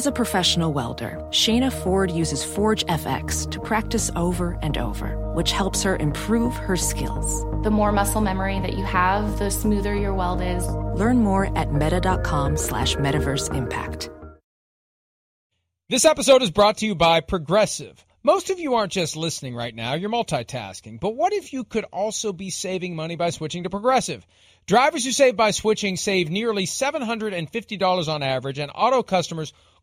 As a professional welder, Shayna Ford uses Forge FX to practice over and over, which helps her improve her skills. The more muscle memory that you have, the smoother your weld is. Learn more at meta.com slash metaverse impact. This episode is brought to you by Progressive. Most of you aren't just listening right now, you're multitasking. But what if you could also be saving money by switching to Progressive? Drivers who save by switching save nearly $750 on average, and auto customers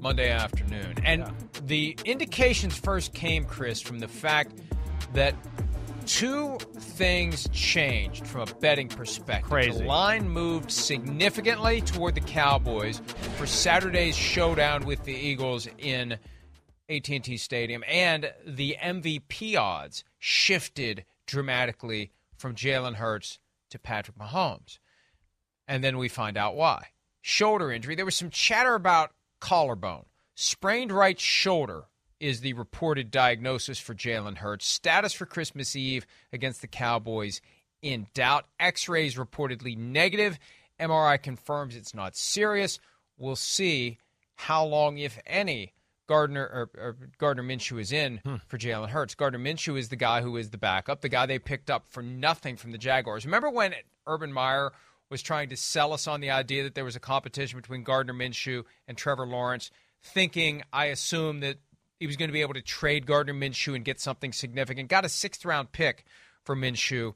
Monday afternoon. And yeah. the indications first came, Chris, from the fact that two things changed from a betting perspective. Crazy. The line moved significantly toward the Cowboys for Saturday's showdown with the Eagles in AT&T Stadium, and the MVP odds shifted dramatically from Jalen Hurts to Patrick Mahomes. And then we find out why. Shoulder injury. There was some chatter about collarbone. Sprained right shoulder is the reported diagnosis for Jalen Hurts. Status for Christmas Eve against the Cowboys in doubt. X rays reportedly negative. MRI confirms it's not serious. We'll see how long, if any, Gardner or, or Gardner Minshew is in hmm. for Jalen Hurts. Gardner Minshew is the guy who is the backup, the guy they picked up for nothing from the Jaguars. Remember when Urban Meyer was trying to sell us on the idea that there was a competition between Gardner Minshew and Trevor Lawrence, thinking, I assume, that he was going to be able to trade Gardner Minshew and get something significant. Got a sixth round pick for Minshew.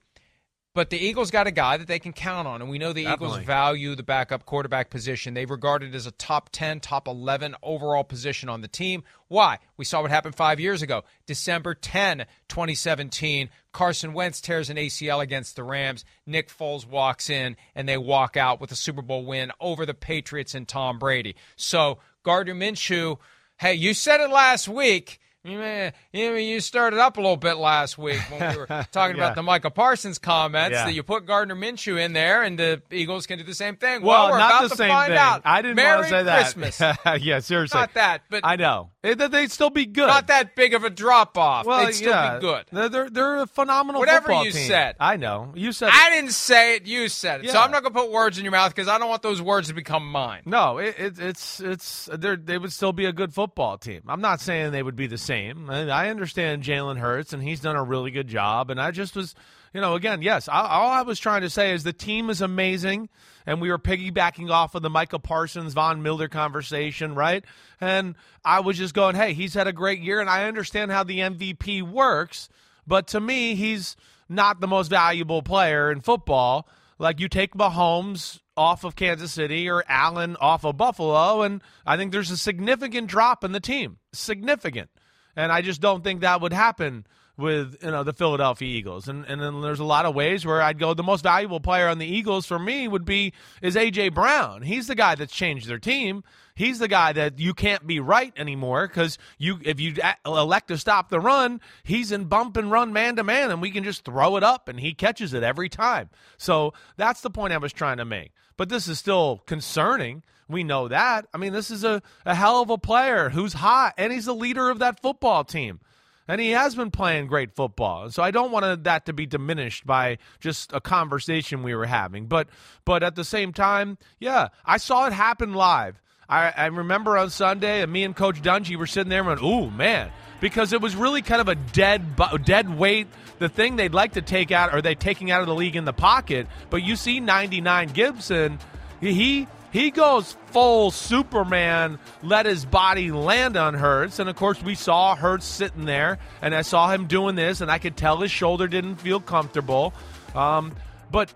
But the Eagles got a guy that they can count on, and we know the Definitely. Eagles value the backup quarterback position. They regard it as a top 10, top 11 overall position on the team. Why? We saw what happened five years ago. December 10, 2017, Carson Wentz tears an ACL against the Rams. Nick Foles walks in, and they walk out with a Super Bowl win over the Patriots and Tom Brady. So, Gardner Minshew, hey, you said it last week you, you started up a little bit last week when we were talking yeah. about the Micah Parsons comments yeah. that you put Gardner Minshew in there and the Eagles can do the same thing. Well, well we're not about the to find thing. out. I didn't Merry want to say that. Christmas. yeah, seriously. Not that, but I know they'd still be good. Not that big of a drop off. Well, they'd still yeah. be good. They're, they're, they're a phenomenal Whatever you team. said. I know. You said. It. I didn't say it. You said it. So I'm not going to put words in your mouth because I don't want those words to become mine. No, it, it, it's it's they would still be a good football team. I'm not saying they would be the same. I understand Jalen Hurts and he's done a really good job. And I just was, you know, again, yes. I, all I was trying to say is the team is amazing and we were piggybacking off of the Micah Parsons Von Miller conversation, right? And I was just going, hey, he's had a great year, and I understand how the MVP works, but to me, he's not the most valuable player in football. Like you take Mahomes off of Kansas City or Allen off of Buffalo, and I think there's a significant drop in the team. Significant. And I just don't think that would happen with you know the Philadelphia Eagles. And and then there's a lot of ways where I'd go the most valuable player on the Eagles for me would be is AJ Brown. He's the guy that's changed their team. He's the guy that you can't be right anymore because you if you elect to stop the run, he's in bump and run man to man, and we can just throw it up and he catches it every time. So that's the point I was trying to make. But this is still concerning. We know that. I mean, this is a, a hell of a player who's hot, and he's the leader of that football team and he has been playing great football. So I don't want that to be diminished by just a conversation we were having. But but at the same time, yeah, I saw it happen live. I, I remember on Sunday, and me and Coach Dungy were sitting there and went, "Ooh, man," because it was really kind of a dead dead weight. The thing they'd like to take out, or they taking out of the league in the pocket. But you see, 99 Gibson, he He goes full Superman, let his body land on Hurts. And of course, we saw Hurts sitting there, and I saw him doing this, and I could tell his shoulder didn't feel comfortable. Um, but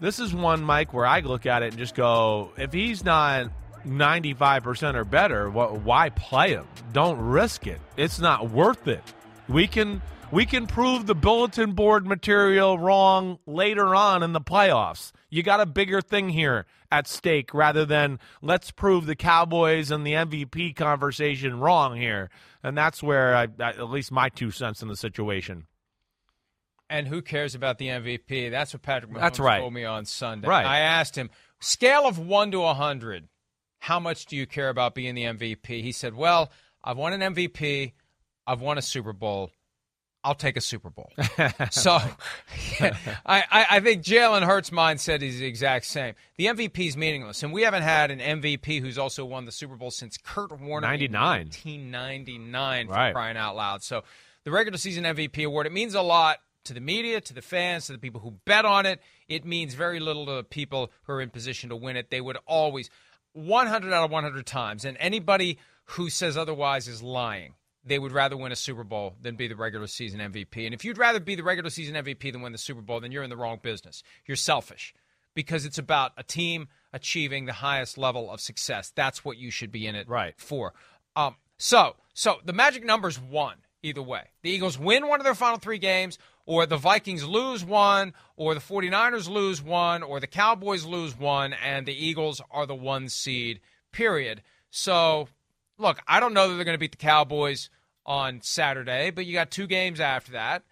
this is one, Mike, where I look at it and just go, if he's not 95% or better, why play him? Don't risk it. It's not worth it. We can we can prove the bulletin board material wrong later on in the playoffs. You got a bigger thing here at stake rather than let's prove the Cowboys and the MVP conversation wrong here. And that's where I, at least my two cents in the situation. And who cares about the MVP? That's what Patrick Mahomes That's right. told me on Sunday. Right. I asked him, scale of 1 to 100, how much do you care about being the MVP? He said, well, I've won an MVP. I've won a Super Bowl. I'll take a Super Bowl. so yeah, I, I, think Jalen Hurts' mindset is the exact same. The MVP is meaningless, and we haven't had an MVP who's also won the Super Bowl since Kurt Warner 99. 1999 for right. crying out loud. So the regular season MVP award, it means a lot to the media, to the fans, to the people who bet on it. It means very little to the people who are in position to win it. They would always, 100 out of 100 times, and anybody who says otherwise is lying they would rather win a Super Bowl than be the regular season MVP. And if you'd rather be the regular season MVP than win the Super Bowl, then you're in the wrong business. You're selfish because it's about a team achieving the highest level of success. That's what you should be in it right. for. Um, so, so the magic number's one either way. The Eagles win one of their final three games, or the Vikings lose one, or the 49ers lose one, or the Cowboys lose one, and the Eagles are the one seed, period. So look, I don't know that they're going to beat the Cowboys on Saturday, but you got two games after that.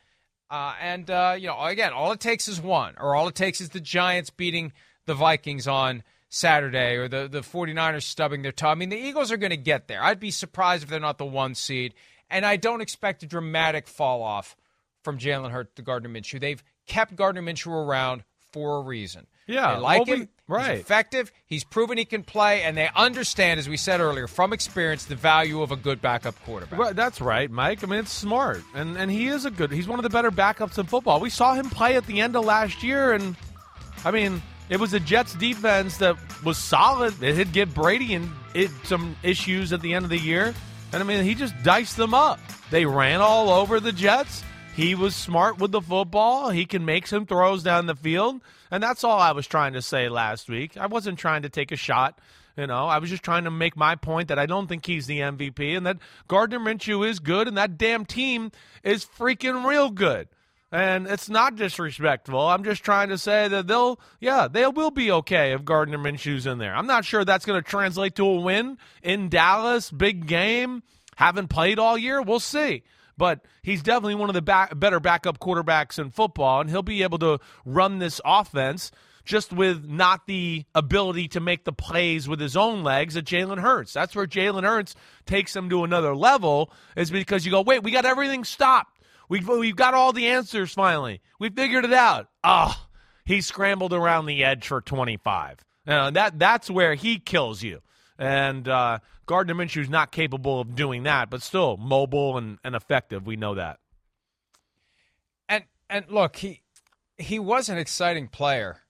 Uh, and, uh, you know, again, all it takes is one, or all it takes is the Giants beating the Vikings on Saturday, or the, the 49ers stubbing their toe. I mean, the Eagles are going to get there. I'd be surprised if they're not the one seed. And I don't expect a dramatic fall off from Jalen Hurts to Gardner Minshew. They've kept Gardner Minshew around for a reason. Yeah, they like well, him. We, right. He's effective. He's proven he can play, and they understand, as we said earlier, from experience, the value of a good backup quarterback. Well, that's right, Mike. I mean, it's smart, and and he is a good. He's one of the better backups in football. We saw him play at the end of last year, and I mean, it was the Jets defense that was solid. It had give Brady and it some issues at the end of the year, and I mean, he just diced them up. They ran all over the Jets. He was smart with the football. He can make some throws down the field. And that's all I was trying to say last week. I wasn't trying to take a shot. You know, I was just trying to make my point that I don't think he's the MVP and that Gardner Minshew is good and that damn team is freaking real good. And it's not disrespectful. I'm just trying to say that they'll, yeah, they will be okay if Gardner Minshew's in there. I'm not sure that's going to translate to a win in Dallas, big game. Haven't played all year. We'll see but he's definitely one of the back, better backup quarterbacks in football, and he'll be able to run this offense just with not the ability to make the plays with his own legs at Jalen Hurts. That's where Jalen Hurts takes him to another level, is because you go, wait, we got everything stopped. We've, we've got all the answers finally. We figured it out. Oh, he scrambled around the edge for 25. Uh, that That's where he kills you. And uh, Gardner Minshew is not capable of doing that, but still mobile and, and effective. We know that. And and look, he he was an exciting player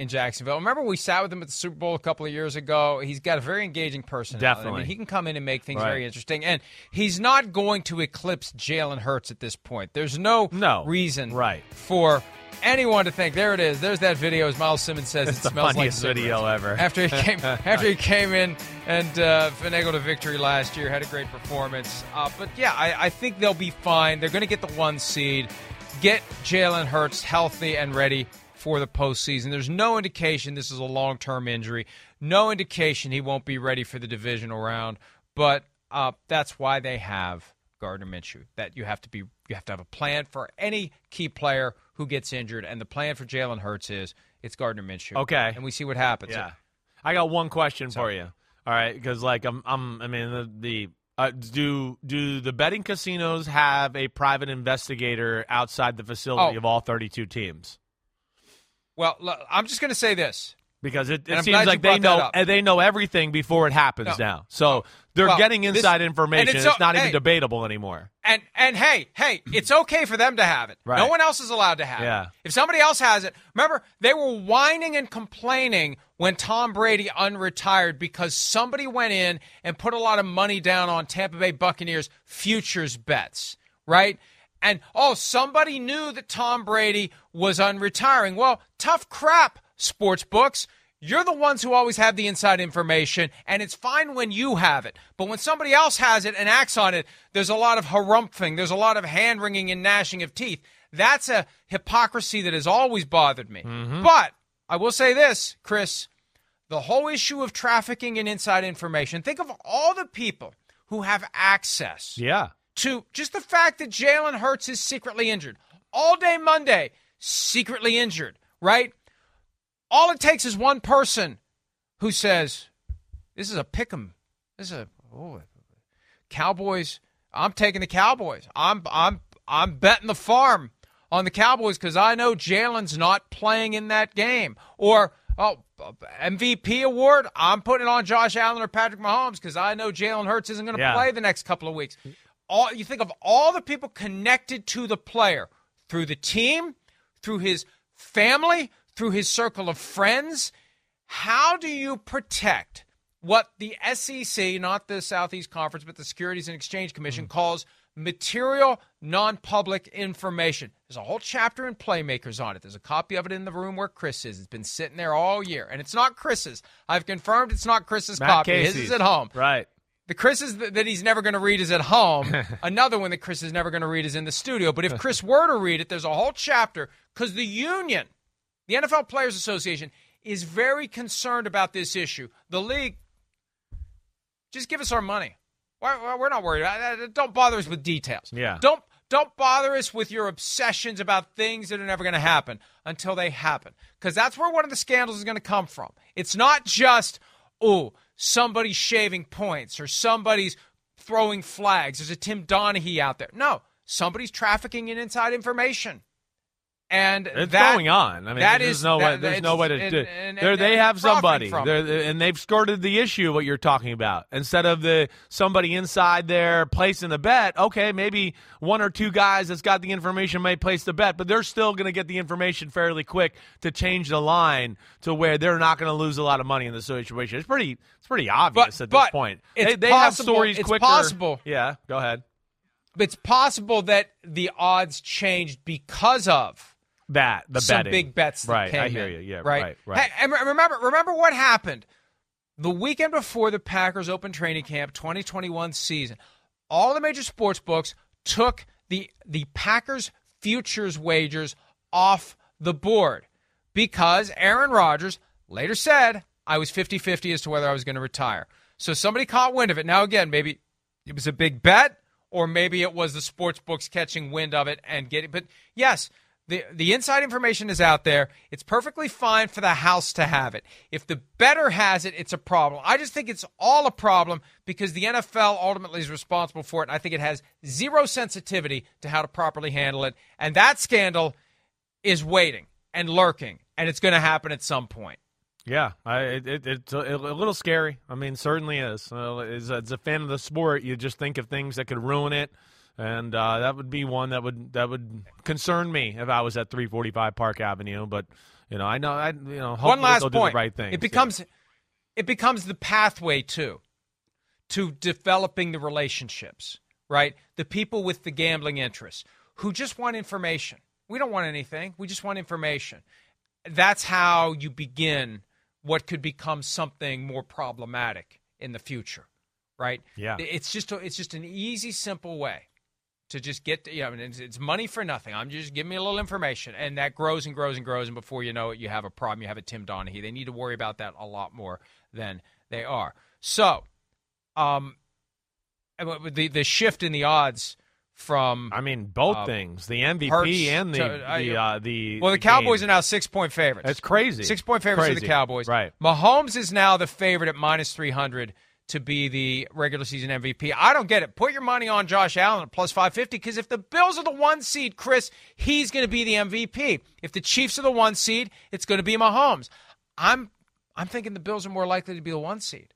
in Jacksonville. Remember we sat with him at the Super Bowl a couple of years ago. He's got a very engaging personality. Definitely. I mean, he can come in and make things right. very interesting. And he's not going to eclipse Jalen Hurts at this point. There's no, no reason right. for anyone to think there it is. There's that video, as Myles Simmons says. It's it the smells funniest like video ever. After he came, after he came in and uh, finagled a victory last year, had a great performance. Uh, but yeah, I, I think they'll be fine. They're going to get the one seed. Get Jalen Hurts healthy and ready for the postseason. There's no indication this is a long term injury. No indication he won't be ready for the divisional round. But uh, that's why they have Gardner Minshew. That you have to be you have to have a plan for any key player who gets injured, and the plan for Jalen Hurts is it's Gardner Minshew. Okay, and we see what happens. Yeah, I got one question so, for you. All right, because like I'm, I'm, I mean the, the uh, do do the betting casinos have a private investigator outside the facility oh. of all 32 teams? Well, I'm just going to say this because it, it seems like they know eh, they know everything before it happens no. now. So they're well, getting inside this, information. It's, it's, not hey, even debatable anymore. And and hey, hey, it's okay for them to have it. Right. No one else is allowed to have yeah. it. If somebody else has it, remember they were whining and complaining when Tom Brady unretired because somebody went in and put a lot of money down on Tampa Bay Buccaneers futures bets, right? And oh, somebody knew that Tom Brady was unretiring. Well, tough crap, sports books. You're the ones who always have the inside information, and it's fine when you have it. But when somebody else has it and acts on it, there's a lot of harumphing, there's a lot of hand wringing and gnashing of teeth. That's a hypocrisy that has always bothered me. Mm-hmm. But I will say this, Chris the whole issue of trafficking and inside information. Think of all the people who have access. Yeah. To just the fact that Jalen Hurts is secretly injured. All day Monday, secretly injured, right? All it takes is one person who says, This is a pick 'em. This is a oh, Cowboys. I'm taking the Cowboys. I'm I'm I'm betting the farm on the Cowboys because I know Jalen's not playing in that game. Or oh, MVP award, I'm putting it on Josh Allen or Patrick Mahomes because I know Jalen Hurts isn't going to yeah. play the next couple of weeks. All you think of all the people connected to the player through the team, through his family, through his circle of friends. How do you protect what the SEC, not the Southeast Conference, but the Securities and Exchange Commission, mm-hmm. calls material non public information. There's a whole chapter in Playmakers on it. There's a copy of it in the room where Chris is. It's been sitting there all year. And it's not Chris's. I've confirmed it's not Chris's Matt copy. Casey's. His is at home. Right. The Chris Chris's that he's never going to read is at home. Another one that Chris is never going to read is in the studio. But if Chris were to read it, there's a whole chapter because the union, the NFL Players Association, is very concerned about this issue. The league, just give us our money. We're not worried. Don't bother us with details. Yeah. Don't don't bother us with your obsessions about things that are never going to happen until they happen. Because that's where one of the scandals is going to come from. It's not just, oh, somebody's shaving points or somebody's throwing flags. There's a Tim Donaghy out there. No, somebody's trafficking in inside information and it's that, going on. I mean, that there's is, no that, way. There's no way to do. And, and, they have somebody, and they've skirted the issue. What you're talking about, instead of the somebody inside there placing the bet. Okay, maybe one or two guys that's got the information may place the bet, but they're still going to get the information fairly quick to change the line to where they're not going to lose a lot of money in the situation. It's pretty. It's pretty obvious but, at but this point. It's they, they possible, have stories it's quicker. Possible. Yeah, go ahead. It's possible that the odds changed because of that the some betting. big bets. right, I hear in, you. Yeah, right, right, right. Hey, and remember, remember what happened the weekend before the Packers open training camp 2021 season. All the major sports books took the the Packers futures wagers off the board because Aaron Rodgers later said I was 50-50 as to whether I was going to retire. So somebody caught wind of it. Now again, maybe it was a big bet or maybe it was the sports books catching wind of it and getting but yes, the, the inside information is out there. It's perfectly fine for the house to have it. If the better has it, it's a problem. I just think it's all a problem because the NFL ultimately is responsible for it. And I think it has zero sensitivity to how to properly handle it. And that scandal is waiting and lurking, and it's going to happen at some point. Yeah, I, it, it, it's a, a, little scary. I mean, certainly is. Uh, as, as a fan of the sport, you just think of things that could ruin it and uh, that would be one that would that would concern me if I was at 345 Park Avenue. But you know, I know I you know one last point. Do the right thing. It becomes it becomes the pathway too to developing the relationships. Right, the people with the gambling interests who just want information. We don't want anything. We just want information. That's how you begin what could become something more problematic in the future right? Yeah. It's just a, it's just an easy, simple way to just get to, you know, it's, it's, money for nothing. I'm just give me a little information, and that grows and grows and grows, and before you know it, you have a problem. You have a Tim Donaghy. They need to worry about that a lot more than they are. So, um, the the shift in the odds from I mean both uh, things the MVP and the to, uh, the uh, the well the Cowboys game. are now six point favorites. That's crazy. Six point favorites crazy. for the Cowboys. Right. Mahomes is now the favorite at minus three hundred to be the regular season MVP. I don't get it. Put your money on Josh Allen at plus 550 because if the Bills are the one seed, Chris, he's going to be the MVP. If the Chiefs are the one seed, it's going to be Mahomes. I'm I'm thinking the Bills are more likely to be the one seed.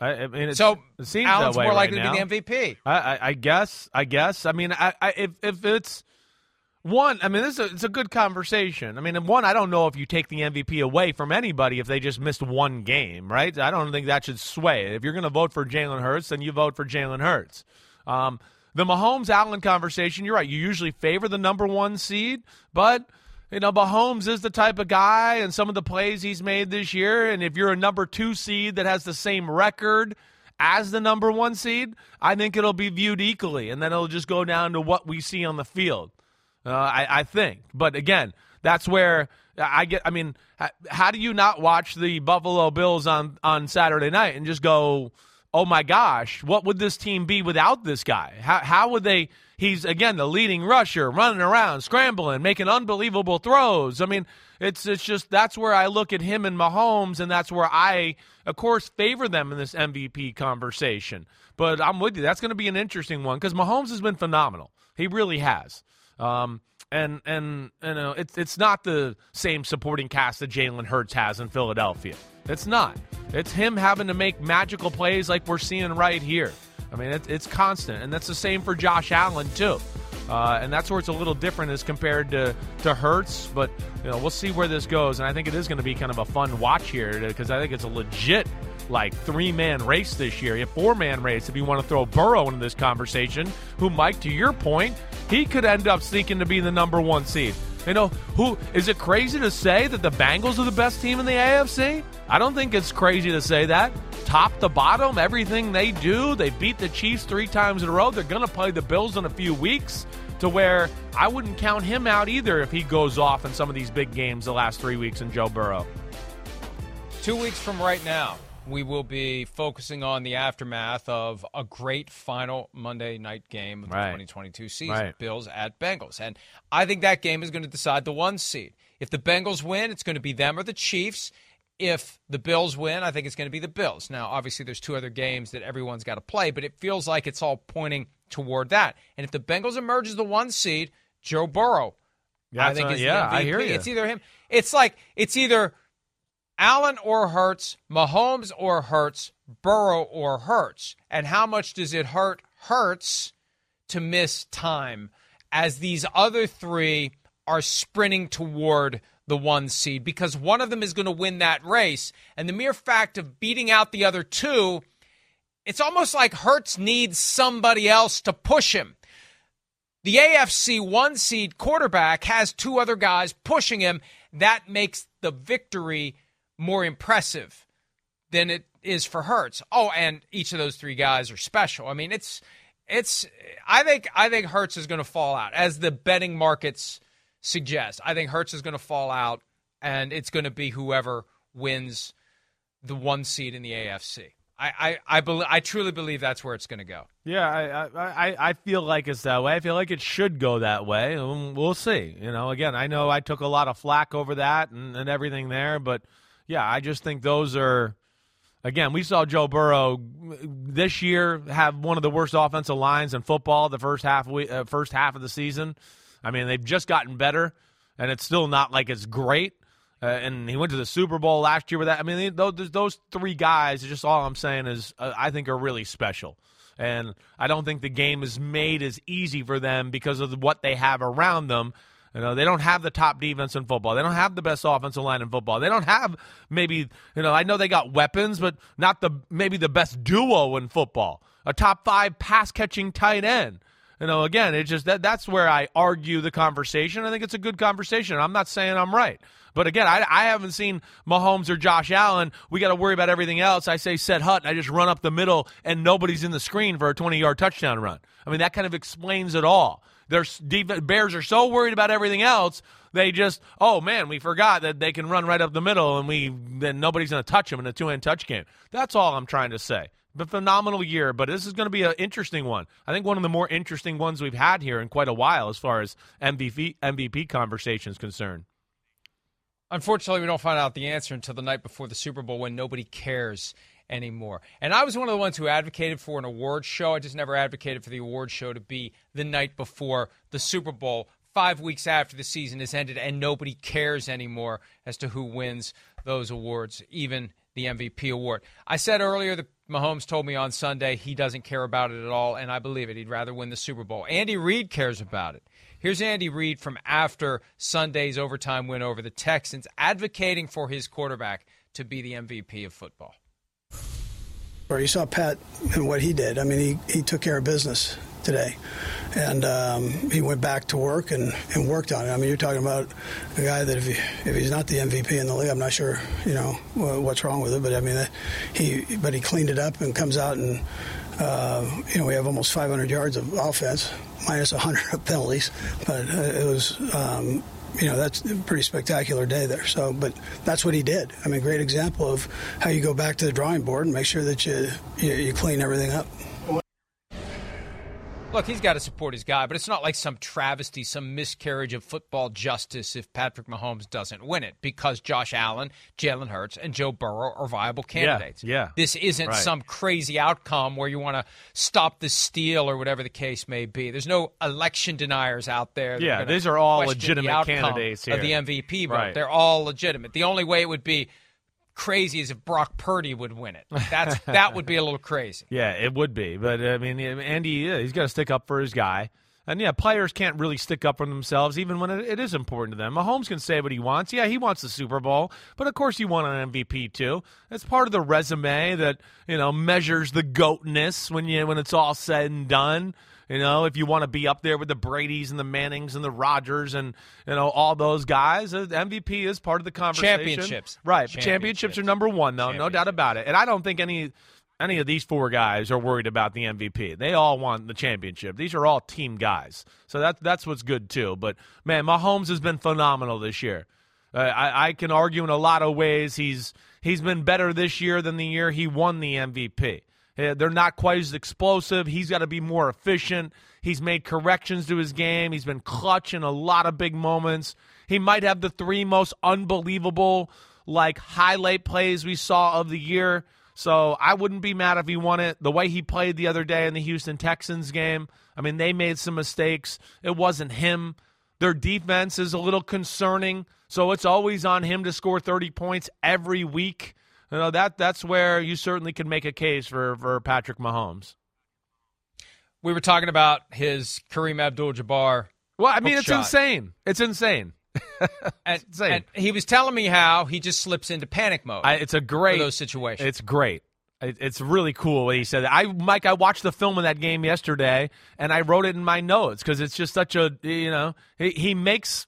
I, I mean, so it seems Allen's more likely to be the MVP. I, I, I, guess. I guess. I mean, I, if if it's One, I mean, this is a, it's a good conversation. I mean, one, I don't know if you take the MVP away from anybody if they just missed one game, right? I don't think that should sway. If you're going to vote for Jalen Hurts, then you vote for Jalen Hurts. Um, the Mahomes Allen conversation, you're right. You usually favor the number one seed, but you know, Mahomes is the type of guy and some of the plays he's made this year. And if you're a number two seed that has the same record as the number one seed, I think it'll be viewed equally. And then it'll just go down to what we see on the field. Uh, I, I think. But again, that's where I get. I mean, how do you not watch the Buffalo Bills on on Saturday night and just go, "Oh my gosh, what would this team be without this guy? How how would they?" He's again the leading rusher, running around, scrambling, making unbelievable throws. I mean, it's it's just that's where I look at him and Mahomes, and that's where I, of course, favor them in this MVP conversation. But I'm with you. That's going to be an interesting one because Mahomes has been phenomenal. He really has. Um, and and you know it's it's not the same supporting cast that Jalen Hurts has in Philadelphia. It's not. It's him having to make magical plays like we're seeing right here. I mean, it, it's constant, and that's the same for Josh Allen too. Uh, and that's where it's a little different as compared to to Hurts. But you know, we'll see where this goes, and I think it is going to be kind of a fun watch here because I think it's a legit like three man race this year, a four man race if you want to throw Burrow into this conversation, who, Mike, to your point, he could end up sneaking to be the number one seed. You know, who is it crazy to say that the Bengals are the best team in the AFC? I don't think it's crazy to say that. Top to bottom, everything they do, they beat the Chiefs three times in a row. They're going to play the Bills in a few weeks to where I wouldn't count him out either if he goes off in some of these big games the last three weeks in Joe Burrow. Two weeks from right now, we will be focusing on the aftermath of a great final Monday night game of the right. 2022 season, right. Bills at Bengals. And I think that game is going to decide the one seed. If the Bengals win, it's going to be them or the Chiefs. If the Bills win, I think it's going to be the Bills. Now, obviously, there's two other games that everyone's got to play, but it feels like it's all pointing toward that. And if the Bengals emerge as the one seed, Joe Burrow, I think, is yeah, I hear you. It's either him. It's like it's either Allen or Hurts, Mahomes or Hurts, Burrow or Hurts. And how much does it hurt Hurts to miss time as these other three are sprinting toward the one seed? Because one of them is going to win that race. And the mere fact of beating out the other two, it's almost like Hurts needs somebody else to push him. The AFC one seed quarterback has two other guys pushing him. That makes the victory more impressive than it is for Hurts. Oh, and each of those three guys are special. I mean, it's it's I think I think Hurts is going to fall out as the betting markets suggest. I think Hurts is going to fall out and it's going to be whoever wins the one seed in the AFC. I I I, be, I truly believe that's where it's going to go. Yeah, I, I I feel like it's that way. I feel like it should go that way. We'll see. You know, again, I know I took a lot of flack over that and, and everything there, but yeah, I just think those are. Again, we saw Joe Burrow this year have one of the worst offensive lines in football the first half uh, first half of the season. I mean, they've just gotten better, and it's still not like it's great. Uh, and he went to the Super Bowl last year with that. I mean, those, those three guys, just all I'm saying is, uh, I think are really special. And I don't think the game is made as easy for them because of what they have around them. You know, they don't have the top defense in football. They don't have the best offensive line in football. They don't have maybe, you know, I know they got weapons, but not the maybe the best duo in football. A top 5 pass catching tight end. You know, again, it's just that that's where I argue the conversation. I think it's a good conversation. I'm not saying I'm right. But again, I, I haven't seen Mahomes or Josh Allen. We got to worry about everything else. I say set hut, I just run up the middle, and nobody's in the screen for a 20 yard touchdown run. I mean, that kind of explains it all. Their Bears are so worried about everything else, they just, oh man, we forgot that they can run right up the middle, and we then nobody's going to touch them in a two hand touch game. That's all I'm trying to say. But phenomenal year, but this is going to be an interesting one. I think one of the more interesting ones we've had here in quite a while, as far as MVP MVP conversations concerned. Unfortunately, we don't find out the answer until the night before the Super Bowl when nobody cares anymore. And I was one of the ones who advocated for an award show. I just never advocated for the award show to be the night before the Super Bowl, five weeks after the season has ended, and nobody cares anymore as to who wins those awards, even the MVP award. I said earlier that Mahomes told me on Sunday he doesn't care about it at all, and I believe it. He'd rather win the Super Bowl. Andy Reid cares about it. Here's Andy Reid from after Sunday's overtime win over the Texans, advocating for his quarterback to be the MVP of football. Or you saw Pat and what he did. I mean, he, he took care of business today. And um, he went back to work and, and worked on it. I mean, you're talking about a guy that if, he, if he's not the MVP in the league, I'm not sure, you know, what's wrong with it. But I mean, he but he cleaned it up and comes out and, uh, you know, we have almost 500 yards of offense, minus 100 of penalties. But uh, it was, um, you know, that's a pretty spectacular day there. So, but that's what he did. I mean, great example of how you go back to the drawing board and make sure that you, you, you clean everything up. Look, he's got to support his guy, but it's not like some travesty, some miscarriage of football justice if Patrick Mahomes doesn't win it because Josh Allen, Jalen Hurts, and Joe Burrow are viable candidates. Yeah. yeah. This isn't right. some crazy outcome where you want to stop the steal or whatever the case may be. There's no election deniers out there. Yeah, these are all legitimate candidates here. Of the MVP vote. Right. They're all legitimate. The only way it would be crazy as if Brock Purdy would win it. That's that would be a little crazy. Yeah, it would be. But I mean, Andy, yeah, he's got to stick up for his guy. And yeah, players can't really stick up for themselves, even when it, it is important to them. Mahomes can say what he wants. Yeah, he wants the Super Bowl, but of course, he won an MVP too. That's part of the resume that you know measures the goatness when you when it's all said and done. You know, if you want to be up there with the Brady's and the Mannings and the Rodgers and you know all those guys, uh, MVP is part of the conversation. Championships, right? Championships, Championships are number one, though, no doubt about it. And I don't think any any of these four guys are worried about the MVP. They all want the championship. These are all team guys, so that's that's what's good too. But man, Mahomes has been phenomenal this year. Uh, I, I can argue in a lot of ways he's he's been better this year than the year he won the MVP. Eh, they're not quite as explosive. He's got to be more efficient. He's made corrections to his game. He's been clutch in a lot of big moments. He might have the three most unbelievable like highlight plays we saw of the year. So I wouldn't be mad if he won it. The way he played the other day in the Houston Texans game, I mean, they made some mistakes. It wasn't him. Their defense is a little concerning. So it's always on him to score 30 points every week. You know that that's where you certainly can make a case for for Patrick Mahomes. We were talking about his Kareem Abdul-Jabbar. Well, I mean, it's shot. insane. It's insane. and, insane. and he was telling me how he just slips into panic mode. I, it's a great those situations. It's great. It, it's really cool what he said. I, Mike, I watched the film of that game yesterday, and I wrote it in my notes because it's just such a you know he, he makes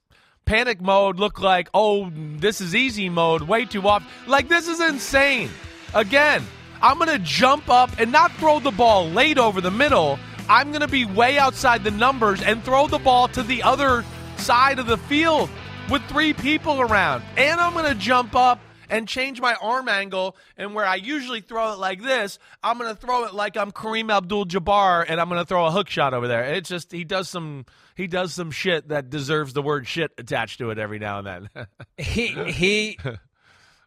panic mode look like, oh, this is easy mode way too often. Like, this is insane. Again, I'm going to jump up and not throw the ball late over the middle. I'm going to be way outside the numbers and throw the ball to the other side of the field with three people around. And I'm going to jump up and change my arm angle. And where I usually throw it like this, I'm going to throw it like I'm Kareem Abdul Jabbar and I'm going to throw a hook shot over there. It's just, he does some. He does some shit that deserves the word shit attached to it every now and then. he he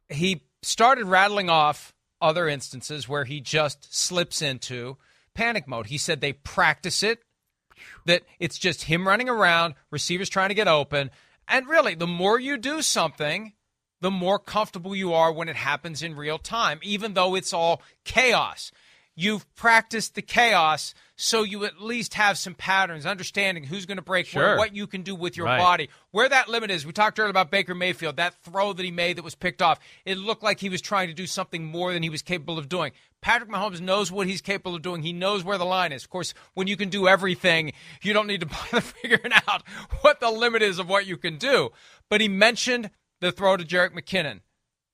he started rattling off other instances where he just slips into panic mode. He said they practice it, that it's just him running around, receivers trying to get open. And really, the more you do something, the more comfortable you are when it happens in real time, even though it's all chaos. You've practiced the chaos, so you at least have some patterns, understanding who's going to break Sure. where, what you can do with your Right. body, where that limit is. We talked earlier about Baker Mayfield, that throw that he made that was picked off. It looked like he was trying to do something more than he was capable of doing. Patrick Mahomes knows what he's capable of doing. He knows where the line is. Of course, when you can do everything, you don't need to bother figuring out what the limit is of what you can do. But he mentioned the throw to Jerick McKinnon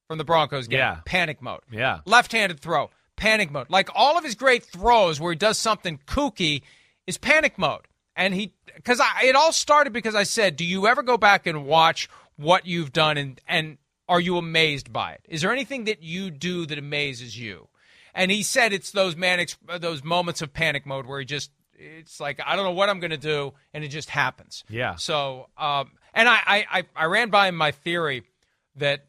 from the Broncos game. Yeah. Panic mode. Yeah. Left-handed throw. Panic mode. Like all of his great throws where he does something kooky is panic mode. And he, because it all started because I said, do you ever go back and watch what you've done and, and are you amazed by it? Is there anything that you do that amazes you? And he said it's those manic, those moments of panic mode where he just, it's like, I don't know what I'm going to do. And it just happens. Yeah. So, um, and I, I, I, I ran by him my theory that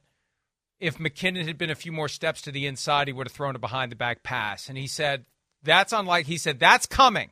if McKinnon had been a few more steps to the inside, he would have thrown a behind the back pass. And he said, that's unlike, he said, that's coming,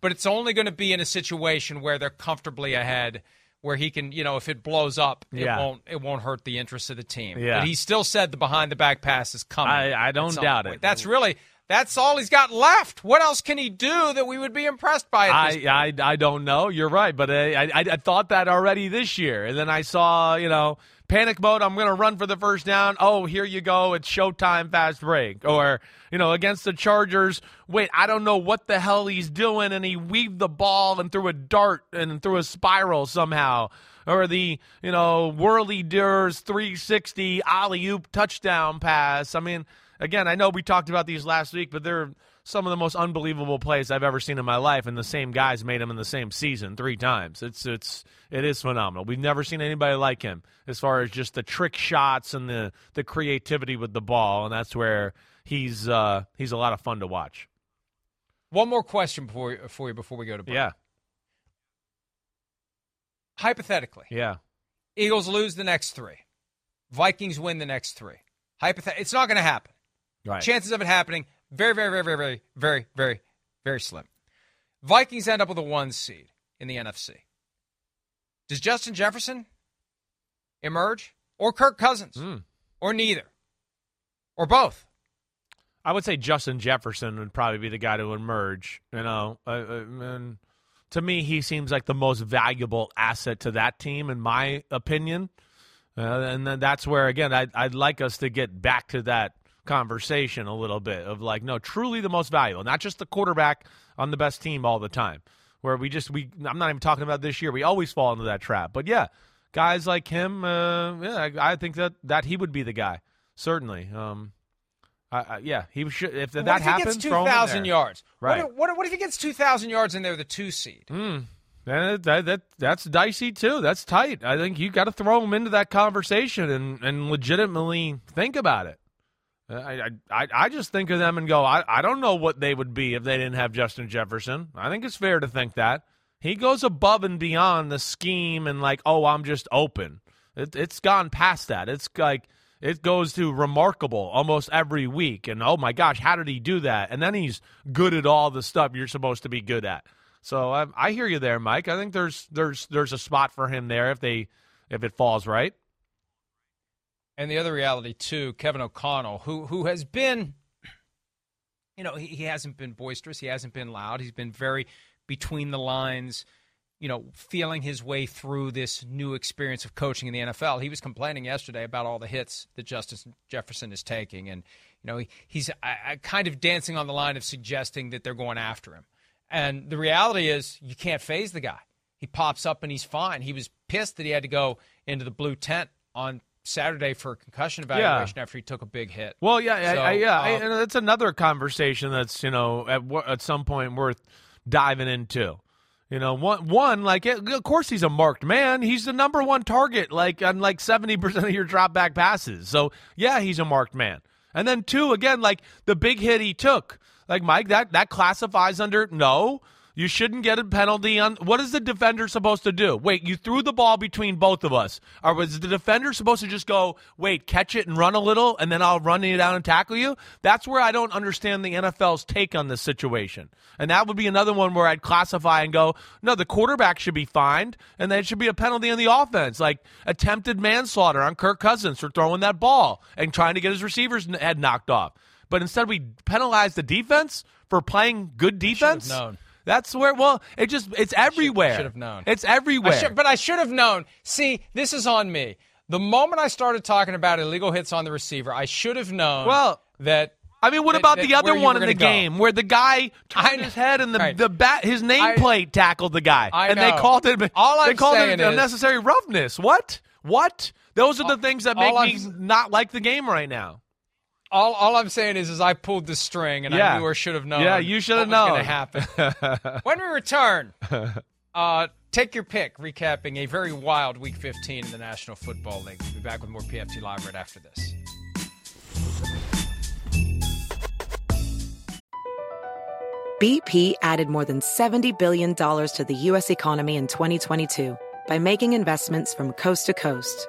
but it's only going to be in a situation where they're comfortably ahead, where he can, you know, if it blows up, it Yeah. won't, it won't hurt the interest of the team. Yeah. But he still said the behind the back pass is coming. I- I don't doubt point. it. That's really, That's all he's got left. What else can he do that we would be impressed by? I, I, I don't know. You're right, but uh, I, I I thought that already this year, and then I saw you know panic mode. I'm going to run for the first down. Oh, here you go. It's showtime, fast break. Or you know against the Chargers. Wait, I don't know what the hell he's doing, and he weaved the ball and threw a dart and threw a spiral somehow. Or the you know whirly durs 360 alley oop touchdown pass. I mean again, I know we talked about these last week, but they're some of the most unbelievable plays I've ever seen in my life, and the same guys made them in the same season three times. It's it's it is phenomenal. We've never seen anybody like him as far as just the trick shots and the the creativity with the ball, and that's where he's uh, he's a lot of fun to watch. One more question before for you before we go to break. Yeah. Hypothetically, yeah, Eagles lose the next three, Vikings win the next three. Hypothetically, it's not going to happen. Right. Chances of it happening very, very, very, very, very, very, very, very slim. Vikings end up with a one seed in the NFC. Does Justin Jefferson emerge, or Kirk Cousins, mm. or neither, or both? I would say Justin Jefferson would probably be the guy to emerge. You know, uh, uh, and to me, he seems like the most valuable asset to that team, in my opinion. Uh, and then that's where, again, I'd, I'd like us to get back to that conversation a little bit of like, no, truly the most valuable, not just the quarterback on the best team all the time. Where we just we, I'm not even talking about this year. We always fall into that trap. But yeah, guys like him, uh, yeah, I, I, think that that he would be the guy. Certainly. Um, I, I, yeah, he should. If what that if happens, two thousand yards. Right. What, what, what, if he gets two thousand yards and they're the two seed? Mm. That, that, that that's dicey too. That's tight. I think you got to throw him into that conversation and, and legitimately think about it. Uh, I, I I just think of them and go, I, I don't know what they would be if they didn't have Justin Jefferson. I think it's fair to think that. He goes above and beyond the scheme and like, oh, I'm just open. It, it's gone past that. It's like it goes to remarkable almost every week. And oh my gosh, how did he do that? And then he's good at all the stuff you're supposed to be good at. So I, I hear you there, Mike. I think there's there's there's a spot for him there if they if it falls right. And the other reality too, Kevin O'Connell, who who has been, you know, he, he hasn't been boisterous, he hasn't been loud, he's been very between the lines, you know, feeling his way through this new experience of coaching in the NFL. He was complaining yesterday about all the hits that Justin Jefferson is taking, and you know, he, he's uh, kind of dancing on the line of suggesting that they're going after him. And the reality is, you can't phase the guy. He pops up and he's fine. He was pissed that he had to go into the blue tent on Saturday for a concussion evaluation yeah. after he took a big hit. Well, yeah, so, I, I, yeah, uh, and that's another conversation that's you know at at some point worth diving into. You know, one one like of course he's a marked man. He's the number one target, like on like seventy percent of your drop back passes. So yeah, he's a marked man. And then two again, like the big hit he took, like Mike, that that classifies under no. You shouldn't get a penalty on. What is the defender supposed to do? Wait, you threw the ball between both of us. Or was the defender supposed to just go, wait, catch it and run a little, and then I'll run you down and tackle you? That's where I don't understand the NFL's take on this situation. And that would be another one where I'd classify and go, no, the quarterback should be fined, and then it should be a penalty on the offense, like attempted manslaughter on Kirk Cousins for throwing that ball and trying to get his receiver's head knocked off. But instead, we penalize the defense for playing good defense. That's where. Well, it just it's everywhere. I should have known. It's everywhere. I should, but I should have known. See, this is on me. The moment I started talking about illegal hits on the receiver, I should have known. Well, that. I mean, what that, about that the other one in the go. game where the guy turned his head and the right. the bat his nameplate tackled the guy I and know. they called it all I'm they called it is, unnecessary roughness. What? What? Those are the things that make me I'm, not like the game right now. All, all I'm saying is, is I pulled the string and yeah. I knew or should have known. Yeah, you should have known going to happen. when we return, uh, take your pick. Recapping a very wild Week 15 in the National Football League. We'll be back with more PFT Live right after this. BP added more than $70 billion to the U.S. economy in 2022 by making investments from coast to coast.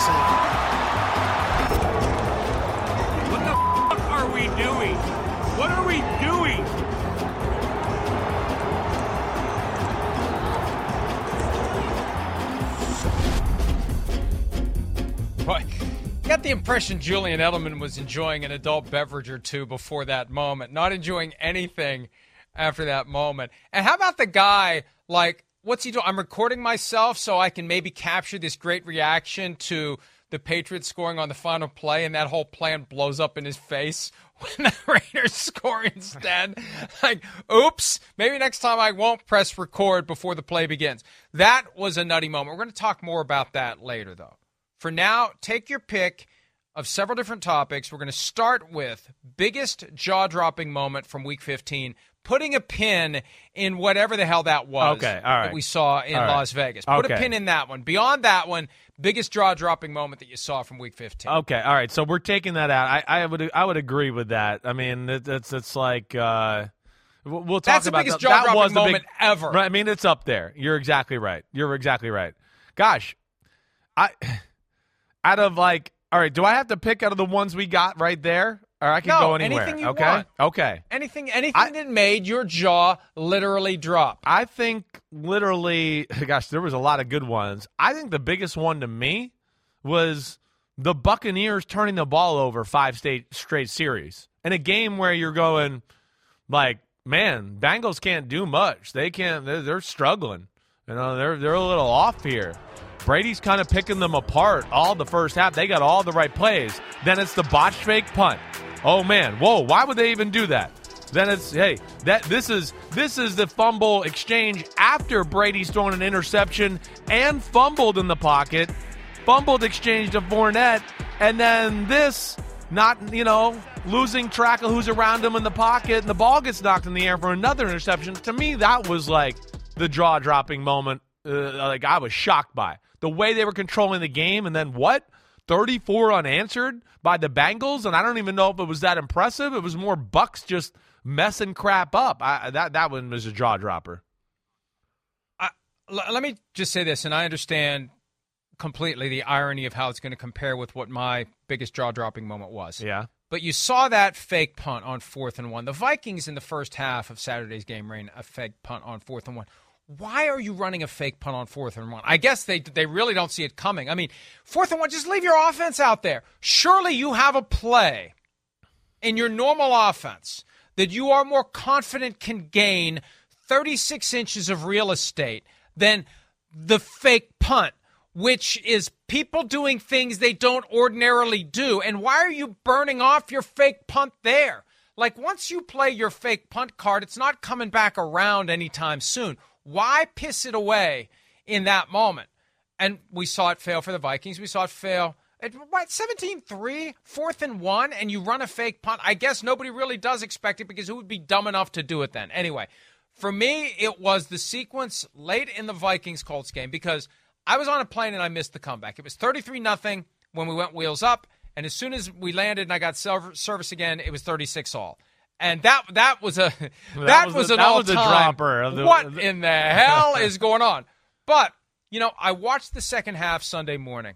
Teams I've ever seen. What the fuck are we doing? What are we doing? Boy, got the impression Julian Edelman was enjoying an adult beverage or two before that moment, not enjoying anything after that moment. And how about the guy, like, what's he doing? I'm recording myself so I can maybe capture this great reaction to the Patriots scoring on the final play, and that whole plan blows up in his face when the Raiders score instead. like, oops, maybe next time I won't press record before the play begins. That was a nutty moment. We're going to talk more about that later, though. For now, take your pick of several different topics. We're going to start with biggest jaw dropping moment from week 15, putting a pin in whatever the hell that was Okay, all right. that we saw in All right. Las Vegas. Put a pin in that one. Beyond that one, biggest jaw dropping moment that you saw from week 15. Okay, all right. So we're taking that out. I, I would I would agree with that. I mean, it, it's it's like uh, we'll talk That's the about biggest that. That jaw-dropping was the big- ever. I mean, it's up there. You're exactly right. You're exactly right. Gosh, I out of like, all right. Do I have to pick out of the ones we got right there, or I can No, go anywhere? anything you okay, want. okay. Anything anything I- that made your jaw literally drop. I think literally, gosh, there was a lot of good ones. I think the biggest one to me was the Buccaneers turning the ball over five state straight series in a game where you're going like, man, Bengals can't do much. They can't. They're, they're struggling. You know, they're they're a little off here. Brady's kind of picking them apart all the first half. They got all the right plays. Then it's the botch fake punt. Oh man, whoa! Why would they even do that? Then it's hey that this is this is the fumble exchange after Brady's thrown an interception and fumbled in the pocket, fumbled exchange to Fournette, and then this not you know losing track of who's around him in the pocket, and the ball gets knocked in the air for another interception. To me, that was like the jaw dropping moment. Uh, like I was shocked by the way they were controlling the game, and then what? 34 unanswered by the Bengals, and I don't even know if it was that impressive. It was more Bucks just messing crap up. I, that that one was a jaw dropper. I, l- let me just say this, and I understand completely the irony of how it's going to compare with what my biggest jaw dropping moment was. Yeah. But you saw that fake punt on fourth and one. The Vikings in the first half of Saturday's game ran a fake punt on fourth and one. Why are you running a fake punt on fourth and one? I guess they they really don't see it coming. I mean, fourth and one, just leave your offense out there. Surely you have a play in your normal offense that you are more confident can gain 36 inches of real estate than the fake punt, which is people doing things they don't ordinarily do. And why are you burning off your fake punt there? Like, once you play your fake punt card, it's not coming back around anytime soon. Why piss it away in that moment? And we saw it fail for the Vikings. We saw it fail at what 17-3, fourth and one, and you run a fake punt. I guess nobody really does expect it because who would be dumb enough to do it then? Anyway, for me, it was the sequence late in the Vikings Colts game because I was on a plane and I missed the comeback. It was 33 nothing when we went wheels up, and as soon as we landed and I got service again, it was 36 all. And that that was a that, was was, the- an that was the all-time, dropper of the- what in the hell is going on? But you know, I watched the second half Sunday morning,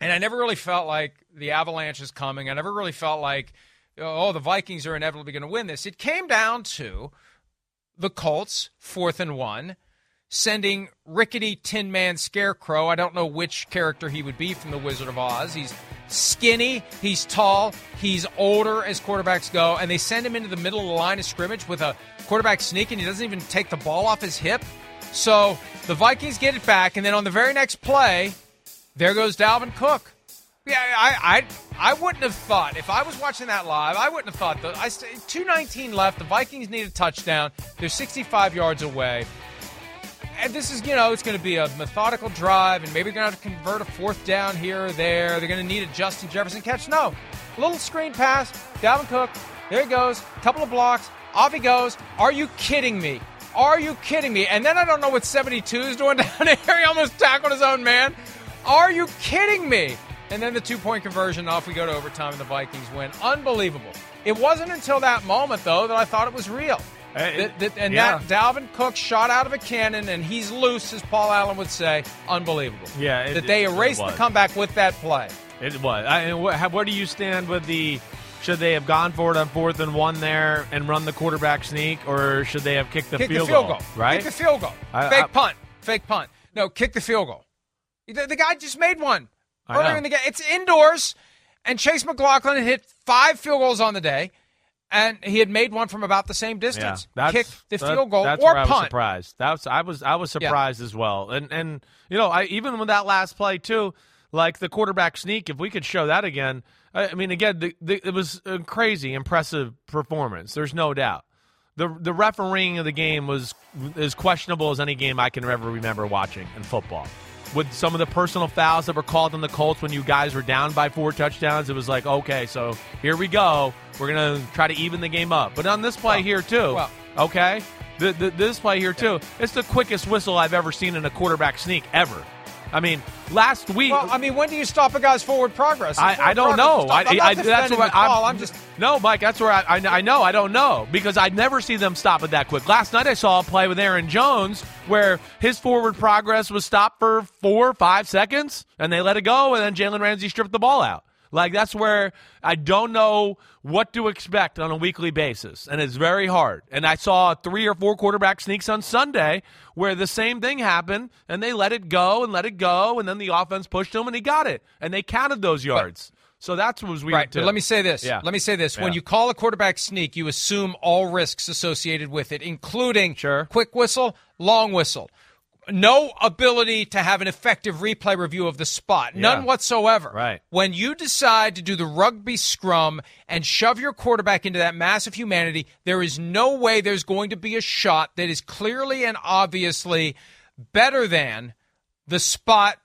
and I never really felt like the avalanche is coming. I never really felt like, oh, the Vikings are inevitably going to win this. It came down to the Colts, fourth and one, sending rickety Tin Man Scarecrow. I don't know which character he would be from The Wizard of Oz. He's skinny, he's tall, he's older as quarterbacks go, and they send him into the middle of the line of scrimmage with a quarterback sneak, and he doesn't even take the ball off his hip. So the Vikings get it back, and then on the very next play, there goes Dalvin Cook. Yeah, I, I, I wouldn't have thought if I was watching that live. I wouldn't have thought that. I two nineteen left. The Vikings need a touchdown. They're sixty five yards away, this is you know it's going to be a methodical drive, and maybe they're going to have to convert a fourth down here or there. They're going to need a Justin Jefferson catch. No, a little screen pass. Dalvin Cook. There he goes. Couple of blocks. Off he goes. Are you kidding me? Are you kidding me? And then I don't know what 72 is doing down there. He almost tackled his own man. Are you kidding me? And then the two point conversion, off we go to overtime, and the Vikings win. Unbelievable. It wasn't until that moment, though, that I thought it was real. It, that, that, and yeah. that Dalvin Cook shot out of a cannon, and he's loose, as Paul Allen would say. Unbelievable. Yeah, it, that they erased the comeback with that play. It was. I, where, where do you stand with the? Should they have gone for it on fourth and one there and run the quarterback sneak, or should they have kicked the, kick field, the field goal, goal? Right, kick the field goal. I, Fake I, punt. Fake punt. No, kick the field goal. The, the guy just made one earlier in the game. It's indoors, and Chase McLaughlin hit five field goals on the day and he had made one from about the same distance. Yeah, Kick the field goal that's or where I was punt. surprised. That's I was I was surprised yeah. as well. And and you know I even with that last play too, like the quarterback sneak. If we could show that again, I, mean again, the, the, it was a crazy impressive performance. There's no doubt. The the refereeing of the game was as questionable as any game I can ever remember watching in football with some of the personal fouls that were called on the Colts when you guys were down by four touchdowns, it was like, okay, so here we go. We're going to try to even the game up. But on this play well, here, too, well, okay, the, the, this play here, too, it's the quickest whistle I've ever seen in a quarterback sneak ever. I mean, last week. Well, I mean, when do you stop a guy's forward progress? I, I, don't know. I, I, I, that's where I'm, I'm, just no, Mike. That's where I, I know. I don't know because I'd never see them stop it that quick. Last night I saw a play with Aaron Jones where his forward progress was stopped for four, five seconds, and they let it go, and then Jalen Ramsey stripped the ball out. Like that's where I don't know what to expect on a weekly basis, and it's very hard. And I saw three or four quarterback sneaks on Sunday where the same thing happened, and they let it go and let it go, and then the offense pushed him, and he got it, and they counted those yards. But, so that's what was weird. Right, too. but let me say this. Yeah. Let me say this. Yeah. When you call a quarterback sneak, you assume all risks associated with it, including sure. quick whistle, long whistle no ability to have an effective replay review of the spot. None yeah. whatsoever. Right. When you decide to do the rugby scrum and shove your quarterback into that mass of humanity, there is no way there's going to be a shot that is clearly and obviously better than the spot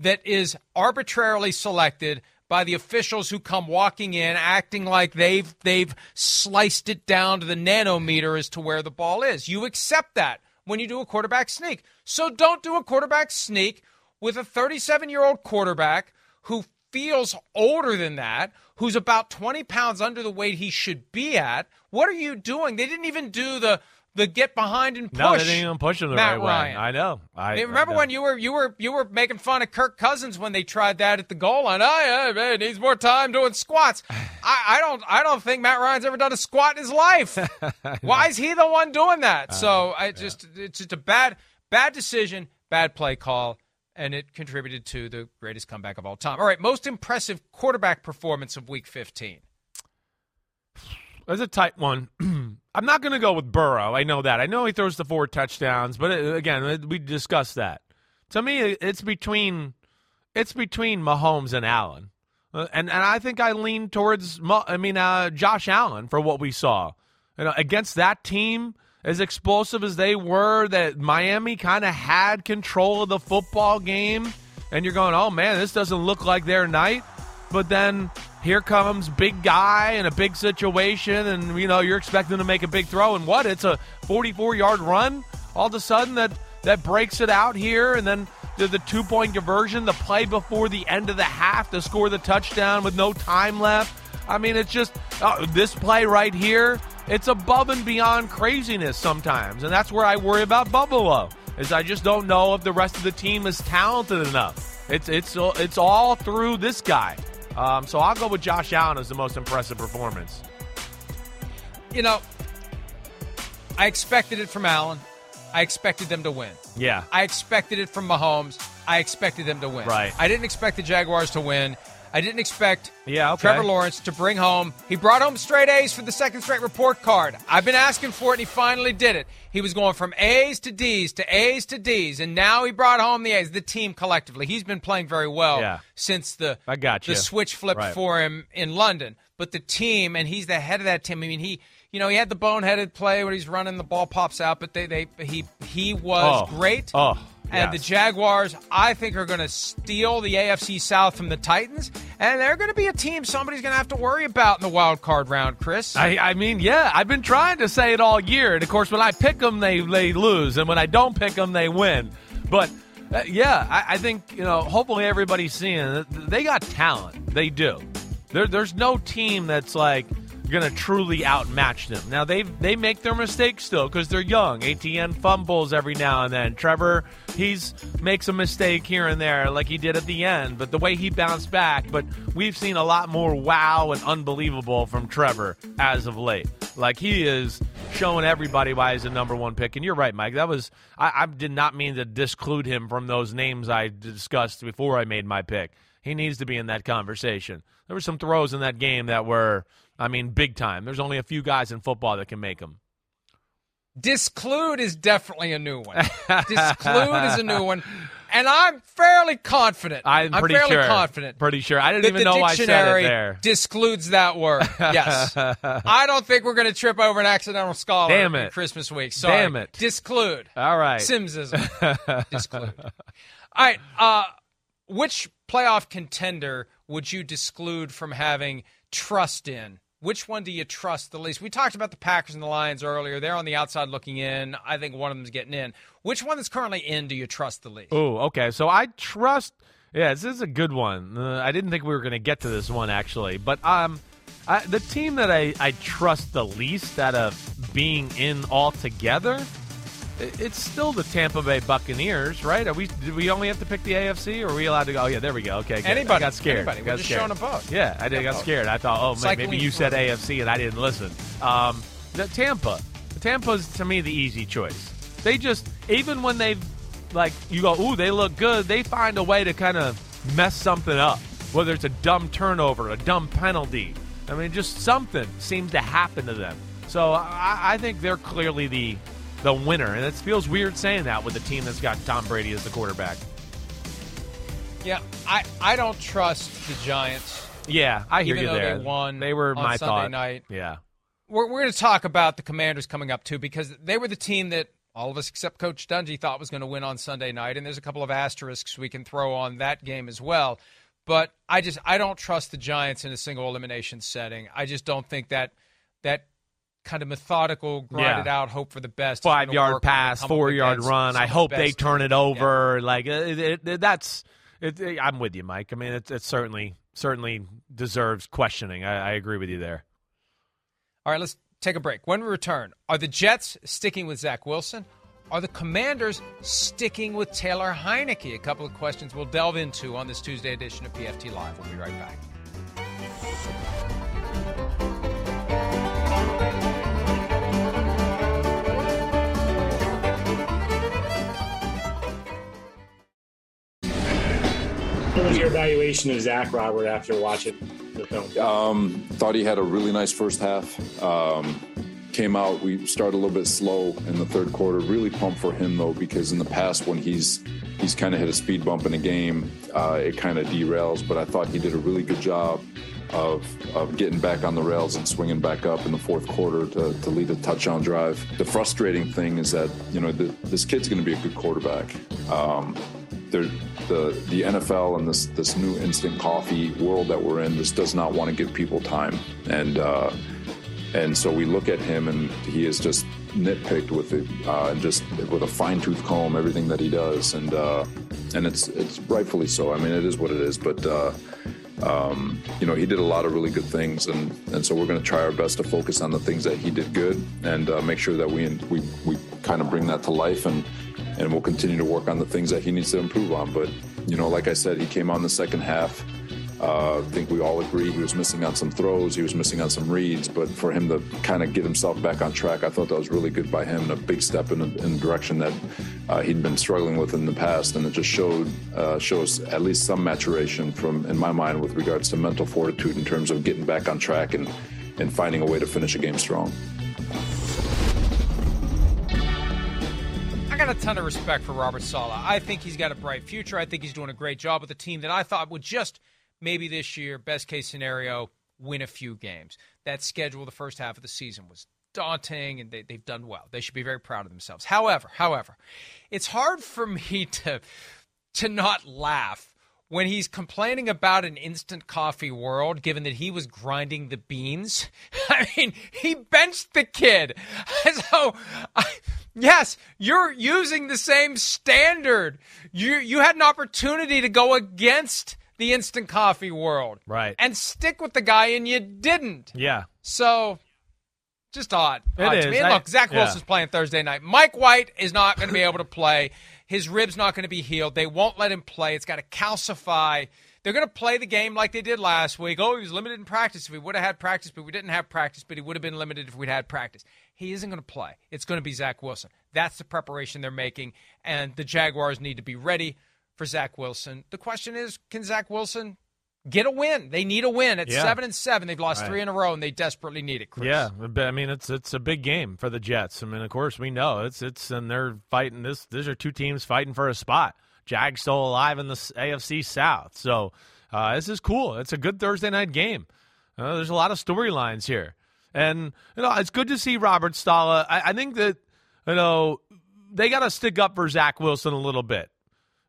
that is arbitrarily selected by the officials who come walking in acting like they've they've sliced it down to the nanometer as to where the ball is. You accept that when you do a quarterback sneak. So don't do a quarterback sneak with a 37 year old quarterback who feels older than that, who's about 20 pounds under the weight he should be at. What are you doing? They didn't even do the the get behind and push. No, they didn't even push him the Matt right Ryan. way. I know. I remember I when you were you were you were making fun of Kirk Cousins when they tried that at the goal line. Oh yeah, man, needs more time doing squats. I, I don't I don't think Matt Ryan's ever done a squat in his life. Why is he the one doing that? So I just yeah. it's just a bad bad decision, bad play call. And it contributed to the greatest comeback of all time. All right, most impressive quarterback performance of Week 15. That's a tight one. I'm not going to go with Burrow. I know that. I know he throws the four touchdowns, but it, again, we discussed that. To me, it's between it's between Mahomes and Allen, uh, and and I think I lean towards I mean uh, Josh Allen for what we saw. You know, against that team as explosive as they were, that Miami kind of had control of the football game, and you're going, oh man, this doesn't look like their night. But then here comes big guy in a big situation, and you know you're expecting to make a big throw, and what? It's a 44 yard run. All of a sudden, that that breaks it out here, and then the, the two point conversion, the play before the end of the half to score the touchdown with no time left. I mean, it's just uh, this play right here. It's above and beyond craziness sometimes, and that's where I worry about Buffalo. Is I just don't know if the rest of the team is talented enough. It's it's it's all through this guy. Um, so I'll go with Josh Allen as the most impressive performance. You know, I expected it from Allen. I expected them to win. Yeah. I expected it from Mahomes. I expected them to win. Right. I didn't expect the Jaguars to win. I didn't expect yeah, okay. Trevor Lawrence to bring home. He brought home straight A's for the second straight report card. I've been asking for it, and he finally did it. He was going from A's to D's to A's to D's, and now he brought home the A's. The team collectively, he's been playing very well yeah. since the I got the switch flipped right. for him in London. But the team, and he's the head of that team. I mean, he you know, he had the boneheaded play when he's running, the ball pops out, but they, they he he was oh. great. Oh. And the Jaguars, I think, are going to steal the AFC South from the Titans, and they're going to be a team somebody's going to have to worry about in the wild card round, Chris. I, I mean, yeah, I've been trying to say it all year, and of course, when I pick them, they they lose, and when I don't pick them, they win. But uh, yeah, I, I, think you know. Hopefully, everybody's seeing they got talent. They do. There, there's no team that's like going to truly outmatch them. Now they they make their mistakes still because they're young. Etienne fumbles every now and then. Trevor he's makes a mistake here and there like he did at the end, but the way he bounced back. But we've seen a lot more wow and unbelievable from Trevor as of late. Like he is showing everybody why he's the number one pick. And you're right, Mike. That was I, I did not mean to disclude him from those names I discussed before I made my pick. He needs to be in that conversation. There were some throws in that game that were I mean, big time. There's only a few guys in football that can make them. Disclude is definitely a new one. Disclude is a new one. And I'm fairly confident. I'm, I'm pretty fairly sure. confident. Pretty sure. I didn't even know I said it there. Discludes that word. Yes. I don't think we're going to trip over an accidental scholar Damn it. Christmas week. Sorry. Damn it. Disclude. All right. Simsism. Disclude. All right. Uh, which playoff contender would you disclude from having trust in which one do you trust the least? We talked about the Packers and the Lions earlier. They're on the outside looking in. I think one of them's getting in. Which one that's currently in do you trust the least? Oh, okay. So I trust. Yeah, this is a good one. Uh, I didn't think we were going to get to this one actually, but um, I, the team that I, I trust the least out of being in altogether it's still the Tampa Bay Buccaneers, right? Are we? Did we only have to pick the AFC, or are we allowed to go? Oh yeah, there we go. Okay, good. anybody I got scared. Anybody. Got We're just scared. showing. Yeah, I did. got scared. I thought, oh, maybe, maybe you said AFC and I didn't listen. Um, the Tampa, Tampa's to me the easy choice. They just even when they like you go, ooh, they look good. They find a way to kind of mess something up, whether it's a dumb turnover, a dumb penalty. I mean, just something seems to happen to them. So I, I think they're clearly the the winner. And it feels weird saying that with a team that's got Tom Brady as the quarterback. Yeah, I, I don't trust the Giants. Yeah, I hear you there. They won. They were my Sunday thought. night. Yeah, we're we're going to talk about the Commanders coming up too because they were the team that all of us except Coach Dungy thought was going to win on Sunday night, and there's a couple of asterisks we can throw on that game as well. But I just I don't trust the Giants in a single elimination setting. I just don't think that that kind of methodical, grind it out, hope for the best. Five yard pass, four yard run. I hope they turn it over. Yeah. Like it, it, it, that's. I'm with you, Mike. I mean, it, it certainly certainly deserves questioning. I, I agree with you there. All right, let's take a break. When we return, are the Jets sticking with Zach Wilson? Are the Commanders sticking with Taylor Heinicke? A couple of questions we'll delve into on this Tuesday edition of PFT Live. We'll be right back. Was your evaluation of Zach Robert after watching the film? Um, thought he had a really nice first half. Um, came out, we started a little bit slow in the third quarter. Really pumped for him though, because in the past when he's he's kind of hit a speed bump in a game, uh, it kind of derails. But I thought he did a really good job of, of getting back on the rails and swinging back up in the fourth quarter to, to lead a touchdown drive. The frustrating thing is that, you know, the, this kid's going to be a good quarterback. Um, the the NFL and this this new instant coffee world that we're in just does not want to give people time, and uh, and so we look at him and he is just nitpicked with it uh, just with a fine tooth comb everything that he does, and uh, and it's it's rightfully so. I mean, it is what it is, but. Uh, um, you know, he did a lot of really good things, and, and so we're going to try our best to focus on the things that he did good, and uh, make sure that we we we kind of bring that to life and and we'll continue to work on the things that he needs to improve on. But you know, like I said, he came on the second half. Uh, I think we all agree he was missing on some throws, he was missing on some reads, but for him to kind of get himself back on track, I thought that was really good by him and a big step in in a direction that uh, he'd been struggling with in the past, and it just showed uh, shows at least some maturation from, in my mind, with regards to mental fortitude in terms of getting back on track and and finding a way to finish a game strong. I got a ton of respect for Robert Saleh. I think he's got a bright future. I think he's doing a great job with a team that I thought would just maybe this year, best case scenario, win a few games. That schedule the first half of the season was daunting, and they, they've done well. They should be very proud of themselves. However, however, it's hard for me to to not laugh when he's complaining about an instant coffee world, given that he was grinding the beans. I mean, he benched the kid. So, I, yes, you're using the same standard. You you had an opportunity to go against the instant coffee world, right, and stick with the guy, and you didn't. Yeah. So. Just odd. It odd is. To me. And I- look, Zach yeah. Wilson's playing Thursday night. Mike White is not going to be able to play. His rib's not going to be healed. They won't let him play. It's got to calcify. They're going to play the game like they did last week. Oh, he was limited in practice. If he would have had practice, but we didn't have practice, but he would have been limited if we'd had practice. He isn't going to play. It's going to be Zach Wilson. That's the preparation they're making, and the Jaguars need to be ready for Zach Wilson. The question is, can Zach Wilson get a win? They need a win. At Yeah. seven and seven, they've lost Right. three in a row, and they desperately need it. Chris. Yeah, I mean it's it's a big game for the Jets. I mean, of course we know it's it's and they're fighting this. These are two teams fighting for a spot. Jags still alive in the AFC South, so uh, this is cool. It's a good Thursday night game. Uh, there's a lot of storylines here, and you know it's good to see Robert Saleh. I, I think that you know they got to stick up for Zach Wilson a little bit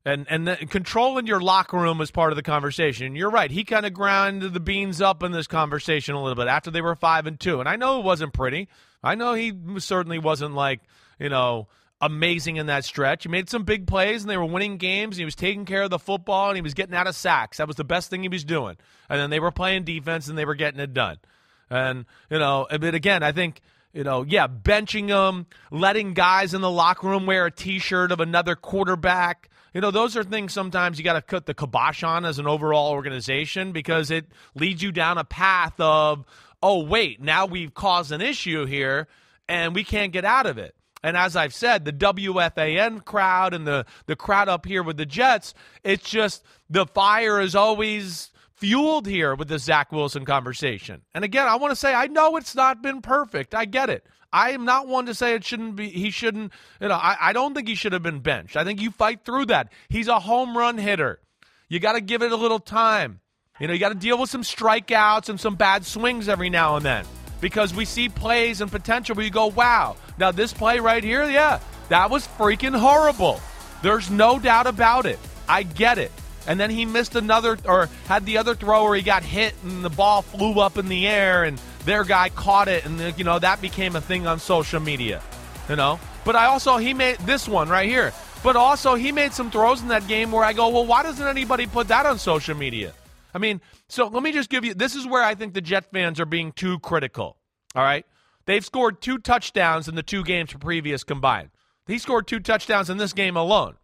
and and the, controlling your locker room was part of the conversation. You're right. He kind of ground the beans up in this conversation a little bit after they were five and two, and I know it wasn't pretty. I know he certainly wasn't like you know amazing in that stretch. He made some big plays, and they were winning games. He was taking care of the football, and he was getting out of sacks. That was the best thing he was doing. And then they were playing defense, and they were getting it done. And you know, but again, I think you know, yeah, benching them, letting guys in the locker room wear a T-shirt of another quarterback. You know, those are things sometimes you got to cut the kibosh on as an overall organization because it leads you down a path of, oh wait, now we've caused an issue here and we can't get out of it. And as I've said, the WFAN crowd and the, the crowd up here with the Jets, it's just the fire is always fueled here with the Zach Wilson conversation. And again, I want to say I know it's not been perfect. I get it. I am not one to say it shouldn't be. He shouldn't. You know, I, I don't think he should have been benched. I think you fight through that. He's a home run hitter. You got to give it a little time. You know, you got to deal with some strikeouts and some bad swings every now and then because we see plays and potential where you go, wow. Now this play right here, yeah, that was freaking horrible. There's no doubt about it. I get it. And then he missed another, or had the other throw where he got hit and the ball flew up in the air and their guy caught it. And, you know, that became a thing on social media, you know. But I also, he made this one right here. But also, he made some throws in that game where I go, well, why doesn't anybody put that on social media? I mean, so let me just give you this is where I think the Jet fans are being too critical. All right. They've scored two touchdowns in the two games previous combined. He scored two touchdowns in this game alone.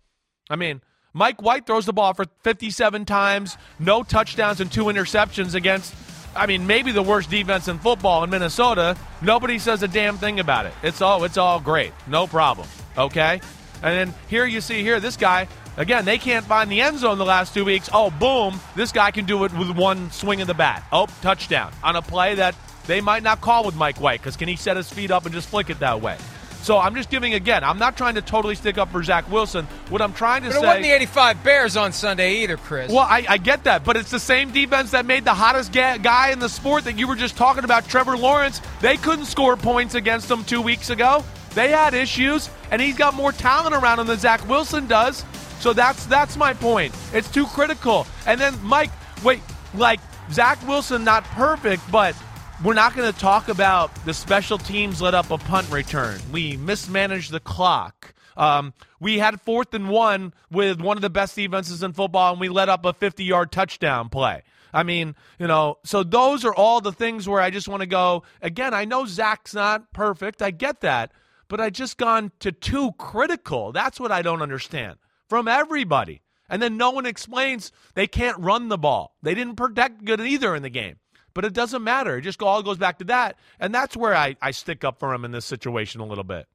I mean, Mike White throws the ball for 57 times, no touchdowns and two interceptions against, I mean, maybe the worst defense in football in Minnesota. Nobody says a damn thing about it. It's all it's all great. No problem. Okay? And then here you see here this guy again, they can't find the end zone the last 2 weeks. Oh, boom, this guy can do it with one swing of the bat. Oh, touchdown on a play that they might not call with Mike White cuz can he set his feet up and just flick it that way? So I'm just giving again. I'm not trying to totally stick up for Zach Wilson. What I'm trying to But say. it wasn't the 85 Bears on Sunday either, Chris. Well, I, I get that, but it's the same defense that made the hottest ga- guy in the sport that you were just talking about, Trevor Lawrence. They couldn't score points against him two weeks ago. They had issues, and he's got more talent around him than Zach Wilson does. So that's that's my point. It's too critical. And then Mike, wait, like Zach Wilson, not perfect, but we're not going to talk about the special teams let up a punt return. We mismanaged the clock. Um, we had fourth and one with one of the best defenses in football, and we let up a 50 yard touchdown play. I mean, you know, so those are all the things where I just want to go. Again, I know Zach's not perfect. I get that. But I just gone to too critical. That's what I don't understand from everybody. And then no one explains they can't run the ball. They didn't protect good either in the game. But it doesn't matter. It just all goes back to that. And that's where I, I stick up for him in this situation a little bit.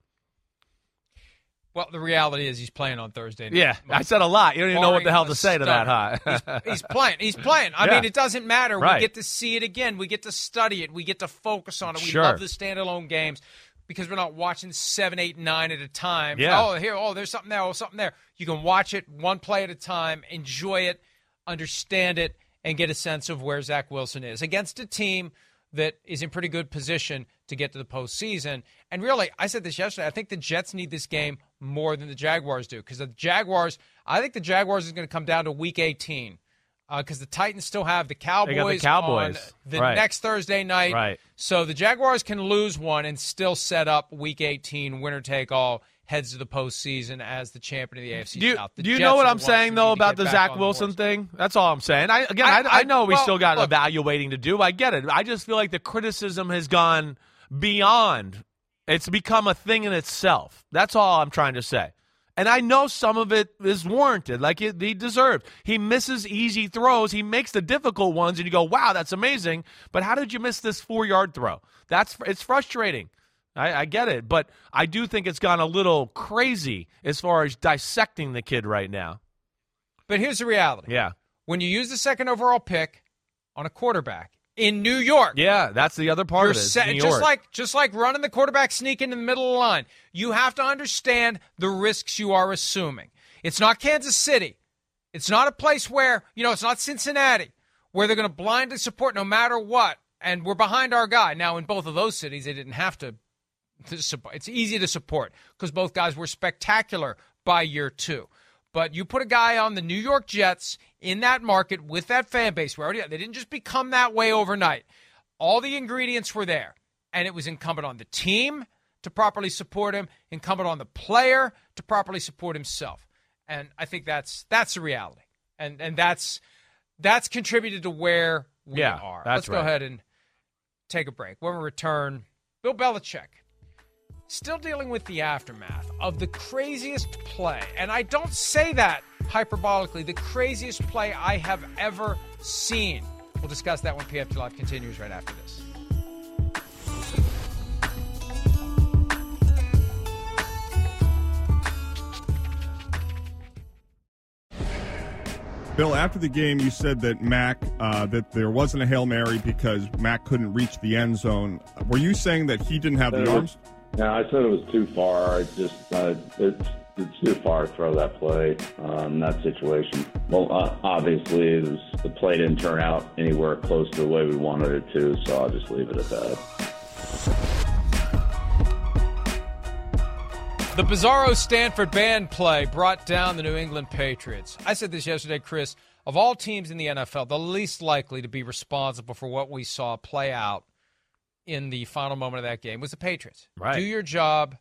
Well, the reality is he's playing on Thursday. Night. Yeah, I said a lot. You don't even know what the hell to say to that, huh? he's, he's playing. He's playing. I Yeah. mean, it doesn't matter. Right. We get to see it again. We get to study it. We get to focus on it. We Sure. love the standalone games because we're not watching seven, eight, nine at a time. Yeah. Oh, here. Oh, there's something there. Oh, something there. You can watch it one play at a time, enjoy it, understand it, and get a sense of where Zach Wilson is against a team that is in pretty good position to get to the postseason. And really, I said this yesterday. I think the Jets need this game more than the Jaguars do because the Jaguars. I think the Jaguars is going to come down to Week 18 because uh, the Titans still have the Cowboys, the Cowboys. on the right. next Thursday night. Right. So the Jaguars can lose one and still set up Week 18, winner take all, heads to the postseason as the champion of the AFC do you, South. The do you Jets know what I'm saying though who need to about the Zach on the Wilson thing? That's all I'm saying. I again, I, I- I, know we still got look- evaluating to do. I get it. I just feel like the criticism has gone beyond. It's become a thing in itself. That's all I'm trying to say. And I know some of it is warranted, like it, he deserved. He misses easy throws. He makes the difficult ones, and you go, "Wow, that's amazing." But how did you miss this four yard throw? That's it's frustrating. I, I get it, but I do think it's gone a little crazy as far as dissecting the kid right now. But here's the reality. Yeah, When you use the second overall pick on a quarterback in New York, yeah, that's the other part You're of it. New just like just like running the quarterback sneak in the middle of the line. You have to understand the risks you are assuming. It's not Kansas City. It's not a place where you know. It's not Cincinnati where they're going to blindly support no matter what. And we're behind our guy. Now, in both of those cities, they didn't have to. To support. It's easy to support because both guys were spectacular by year two. But you put a guy on the New York Jets in that market with that fan base, where already they didn't just become that way overnight. All the ingredients were there, and it was incumbent on the team to properly support him, incumbent on the player to properly support himself. And I think that's that's the reality, and and that's that's contributed to where we Yeah, are. Let's go ahead and take a break. When we return, Bill Belichick still dealing with the aftermath of the craziest play, and I don't say that hyperbolically, the craziest play I have ever seen. We'll discuss that when PFT Live continues right after this. Bill, after the game, you said that Mac uh, that there wasn't a hail mary because Mac couldn't reach the end zone. Were you saying that he didn't have the it arms? No, I said it was too far. I just uh, it's it's too far to throw that play uh, in that situation. Well, uh, obviously, was, the play didn't turn out anywhere close to the way we wanted it to, so I'll just leave it at that. The Bizarro Stanford band play brought down the New England Patriots. I said this yesterday, Chris. Of all teams in the NFL, the least likely to be responsible for what we saw play out in the final moment of that game was the Patriots. Right. Do your job,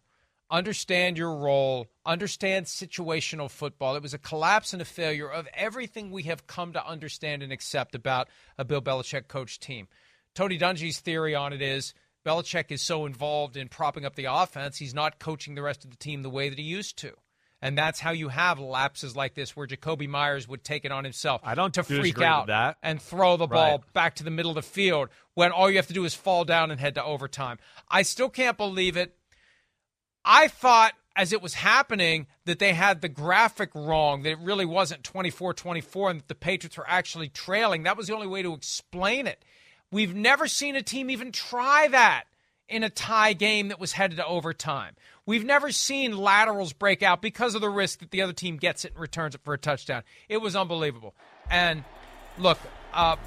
understand your role, understand situational football. It was a collapse and a failure of everything we have come to understand and accept about a Bill Belichick coach team. Tony Dungy's theory on it is Belichick is so involved in propping up the offense, he's not coaching the rest of the team the way that he used to. And that's how you have lapses like this where Jakobi Meyers would take it on himself I don't to freak out that. and throw the ball Right. back to the middle of the field when all you have to do is fall down and head to overtime. I still can't believe it. I thought as it was happening that they had the graphic wrong, that it really wasn't 24 24 and that the Patriots were actually trailing. That was the only way to explain it. We've never seen a team even try that in a tie game that was headed to overtime. We've never seen laterals break out because of the risk that the other team gets it and returns it for a touchdown. It was unbelievable. And look, uh,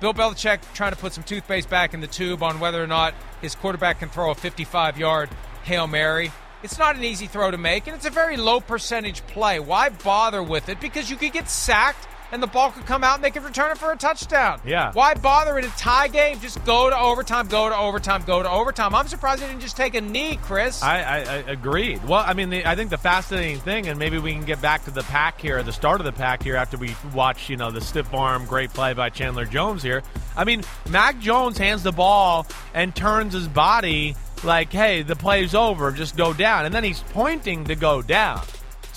Bill Belichick trying to put some toothpaste back in the tube on whether or not his quarterback can throw a 55 yard Hail Mary. It's not an easy throw to make, and it's a very low percentage play. Why bother with it? Because you could get sacked and the ball could come out and they could return it for a touchdown. Yeah. Why bother in a tie game? Just go to overtime, go to overtime, go to overtime. I'm surprised they didn't just take a knee, Chris. I, I, I agreed. Well, I mean, the, I think the fascinating thing, and maybe we can get back to the pack here, the start of the pack here, after we watch, you know, the stiff arm, great play by Chandler Jones here. I mean, Mac Jones hands the ball and turns his body like, "Hey, the play's over. Just go down," and then he's pointing to go down.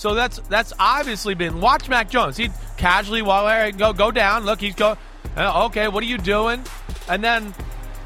So that's that's obviously been. Watch Mac Jones. He casually, while well, go go down. Look, he's go. uh, Okay, what are you doing? And then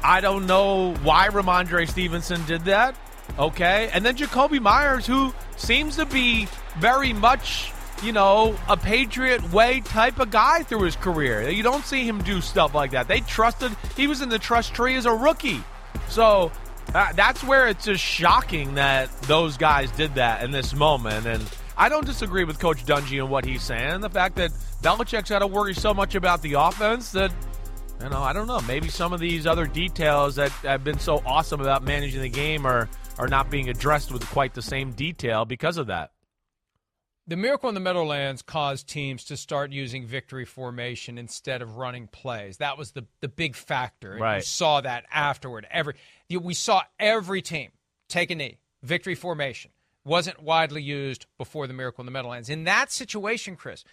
I don't know why Rhamondre Stevenson did that. Okay. And then Jakobi Meyers, who seems to be very much, you know, a Patriot way type of guy through his career. You don't see him do stuff like that. They trusted, he was in the trust tree as a rookie. So uh, that's where it's just shocking that those guys did that in this moment. And I don't disagree with Coach Dungy and what he's saying. The fact that Belichick's got to worry so much about the offense that you know, I don't know. Maybe some of these other details that have been so awesome about managing the game are are not being addressed with quite the same detail because of that. The miracle in the Meadowlands caused teams to start using victory formation instead of running plays. That was the the big factor. And Right. You saw that afterward. Every we saw every team take a knee. Victory formation wasn't widely used before the miracle in the Meadowlands. In that situation, Chris,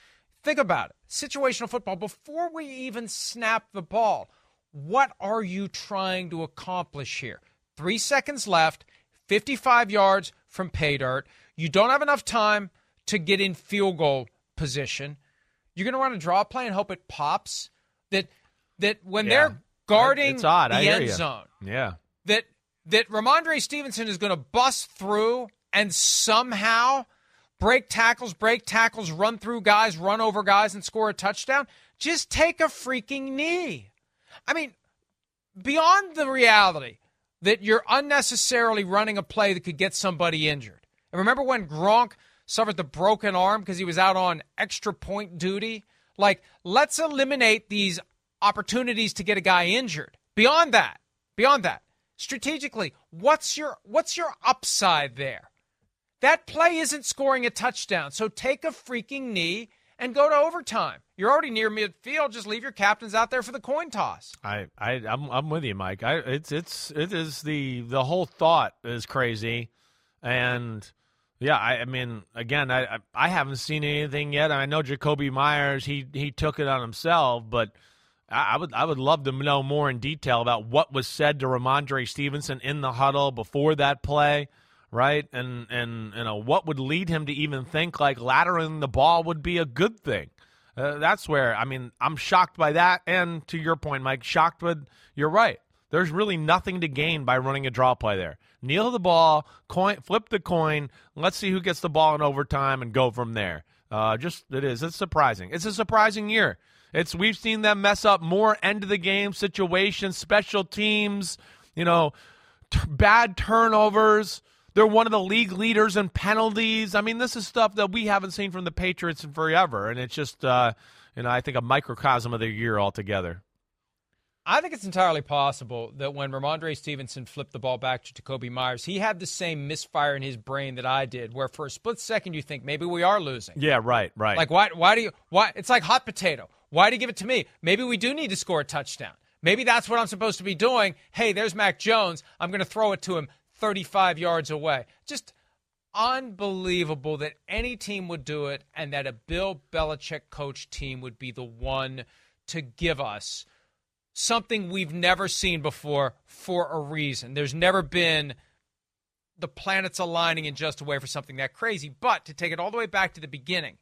think about it. Situational football. Before we even snap the ball, what are you trying to accomplish here? Three seconds left, 55 yards from pay dirt. You don't have enough time to get in field goal position. You're going to run a draw play and hope it pops. That that when Yeah. they're guarding the end ya. zone, Yeah. that that Rhamondre Stevenson is going to bust through and somehow break tackles, break tackles, run through guys, run over guys, and score a touchdown. Just take a freaking knee. I mean, beyond the reality that you're unnecessarily running a play that could get somebody injured. And remember when Gronk suffered the broken arm because he was out on extra point duty? Like, let's eliminate these opportunities to get a guy injured. Beyond that, beyond that, strategically, what's your what's your upside there? That play isn't scoring a touchdown. So take a freaking knee and go to overtime. You're already near midfield. Just leave your captains out there for the coin toss. I, I I'm I'm with you, Mike. I it's it's it is the the whole thought is crazy, and yeah, I, I mean, again, I I- haven't seen anything yet. I know Jakobi Meyers he he took it on himself, but I, I would I would love to know more in detail about what was said to Rhamondre Stevenson in the huddle before that play. Right, and and you know what would lead him to even think like laddering the ball would be a good thing. Uh, that's where I mean I'm shocked by that, and to your point, Mike, shocked with you're right. There's really nothing to gain by running a draw play there. Kneel the ball, coin, flip the coin. Let's see who gets the ball in overtime and go from there. Uh, just it is. It's surprising. It's a surprising year. It's we've seen them mess up more end of the game situations, special teams. You know, t- bad turnovers. They're one of the league leaders in penalties. I mean, this is stuff that we haven't seen from the Patriots in forever, and it's just, uh, you know, I think a microcosm of their year altogether. I think it's entirely possible that when Rhamondre Stevenson flipped the ball back to Jakobi Meyers, he had the same misfire in his brain that I did, where for a split second you think maybe we are losing. Yeah, right, right. Like why? Why do you? Why? It's like hot potato. Why do you give it to me? Maybe we do need to score a touchdown. Maybe that's what I'm supposed to be doing. Hey, there's Mac Jones. I'm going to throw it to him 35 yards away. Just unbelievable that any team would do it, and that a Bill Belichick coach team would be the one to give us something we've never seen before for a reason. There's never been the planets aligning in just a way for something that crazy. But to take it all the way back to the beginning,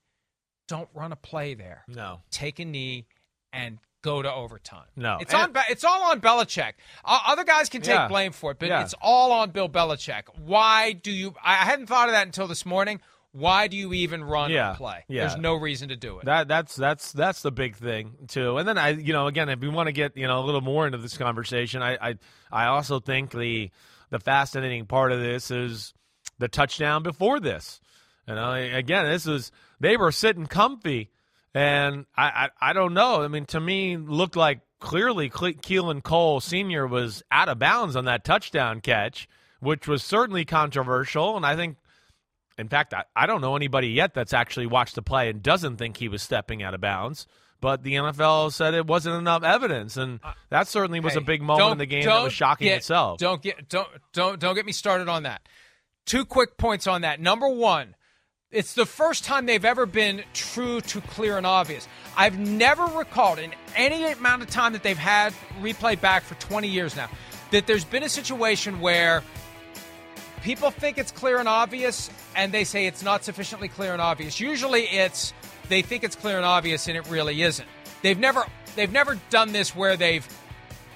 don't run a play there. No. Take a knee and go to overtime. No. It's And- on. Be- It's all on Belichick. Uh, other guys can take Yeah. blame for it, but Yeah. it's all on Bill Belichick. Why do you? I I hadn't thought of that until this morning. Why do you even run Yeah. a play? Yeah. There's no reason to do it. That that's that's that's the big thing too. And then I, you know, again, if we want to get you know a little more into this conversation, I I, I also think the the fascinating part of this is the touchdown before this. You know, again, this is they were sitting comfy, and I I, I don't know. I mean, to me, looked like clearly Cle- Keelan Cole Senior was out of bounds on that touchdown catch, which was certainly controversial, and I think. In fact, I, I don't know anybody yet that's actually watched the play and doesn't think he was stepping out of bounds. But the NFL said it wasn't enough evidence, and uh, that certainly was a big moment in the game that was shocking get- itself. Don't get don't don't don't get me started on that. Two quick points on that. Number one, it's the first time they've ever been true to clear and obvious. I've never recalled in any amount of time that they've had replay back for 20 years now that there's been a situation where people think it's clear and obvious and they say it's not sufficiently clear and obvious. Usually it's they think it's clear and obvious and it really isn't. They've never they've never done this where they've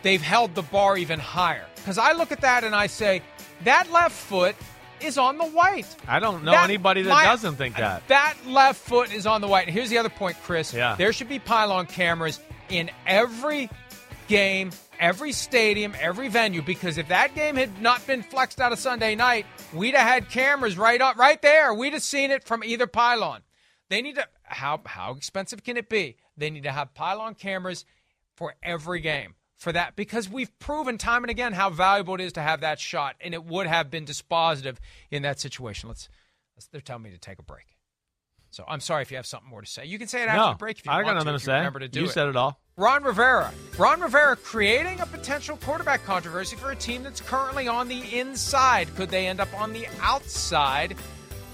they've held the bar even higher. Cuz I look at that and I say that left foot is on the white. I don't know That- anybody that my- doesn't think that. That left foot is on the white. And here's the other point, Chris. Yeah. There should be pylon cameras in every game, every stadium, every venue, because if that game had not been flexed out of Sunday night, we'd have had cameras right up right there. We'd have seen it from either pylon. They need to how how expensive can it be? They need to have pylon cameras for every game for that because we've proven time and again how valuable it is to have that shot, and it would have been dispositive in that situation. Let's, let's they're telling me to take a break. So I'm sorry if you have something more to say. You can say it after no, the break if you I want got nothing if to say. Remember to do you it. said it all. Ron Rivera. Ron Rivera creating a potential quarterback controversy for a team that's currently on the inside. Could they end up on the outside,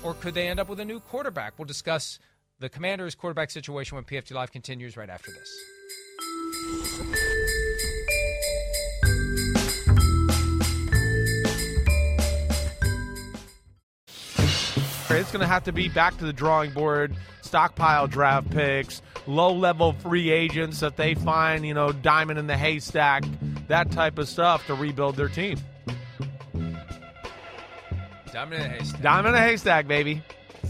or could they end up with a new quarterback? We'll discuss the Commanders' quarterback situation when PFT Live continues right after this. It's going to have to be back to the drawing board, stockpile draft picks, low level free agents that they find, you know, diamond in the haystack, that type of stuff to rebuild their team. Diamond in the haystack. Diamond in the haystack, baby.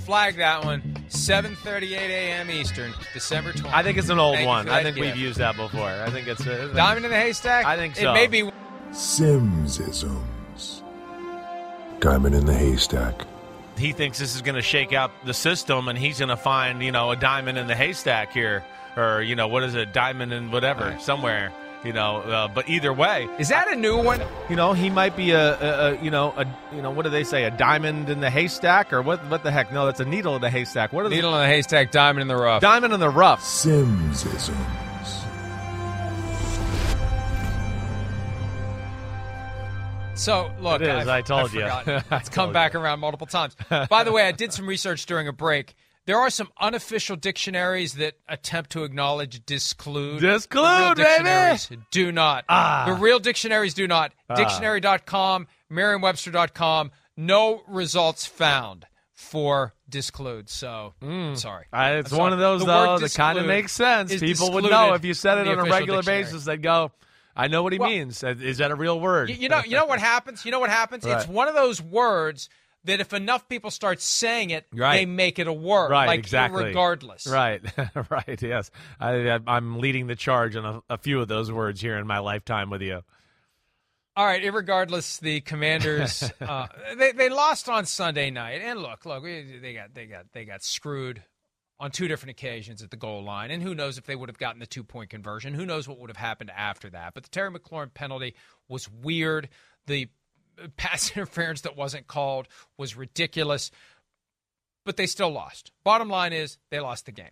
Flag that one. 7:38 a.m. Eastern, December 20th. I think it's an old Thank one. I think gift. we've used that before. I think it's a Diamond in the haystack. I think so. It may be. Simsisms. Diamond in the haystack. He thinks this is going to shake out the system, and he's going to find, you know, a diamond in the haystack here, or you know, what is it, diamond in whatever, somewhere, you know. Uh, but either way, Is that a new one? you know, he might be a, a, a, you know, a, you know, what do they say, a diamond in the haystack, or what? What the heck? No, that's a needle in the haystack. What is Needle in the haystack, diamond in the rough. Diamond in the rough. Simsisms. So look, It is, I've- I told I've you. It's come told back you. around multiple times. By the way, I did some research during a break. There are some unofficial dictionaries that attempt to acknowledge disclude. Disclude, The real baby! dictionaries do not. Ah. The real dictionaries do not. Ah. Dictionary.com, Merriam-Webster.com, no results found for disclude. So, sorry. I, it's I'm one of those The though that kind of makes sense. People would know if you said it on a regular dictionary. basis. They'd go, "I know what he Well- means. Is that a real word?" You, you know, you know what happens. You know what happens. It's one of those words that if enough people start saying it, Right. they make it a word. Right, like exactly. regardless. Right, right. Yes, I, I'm leading the charge on a, a few of those words here in my lifetime with you. All right. Irregardless, the Commanders uh, they they lost on Sunday night, and look, look, they got they got they got screwed on two different occasions at the goal line, and who knows if they would have gotten the two point conversion? Who knows what would have happened after that? But the Terry McLaurin penalty was weird. The pass interference that wasn't called was ridiculous. but they still lost. Bottom line is they lost the game.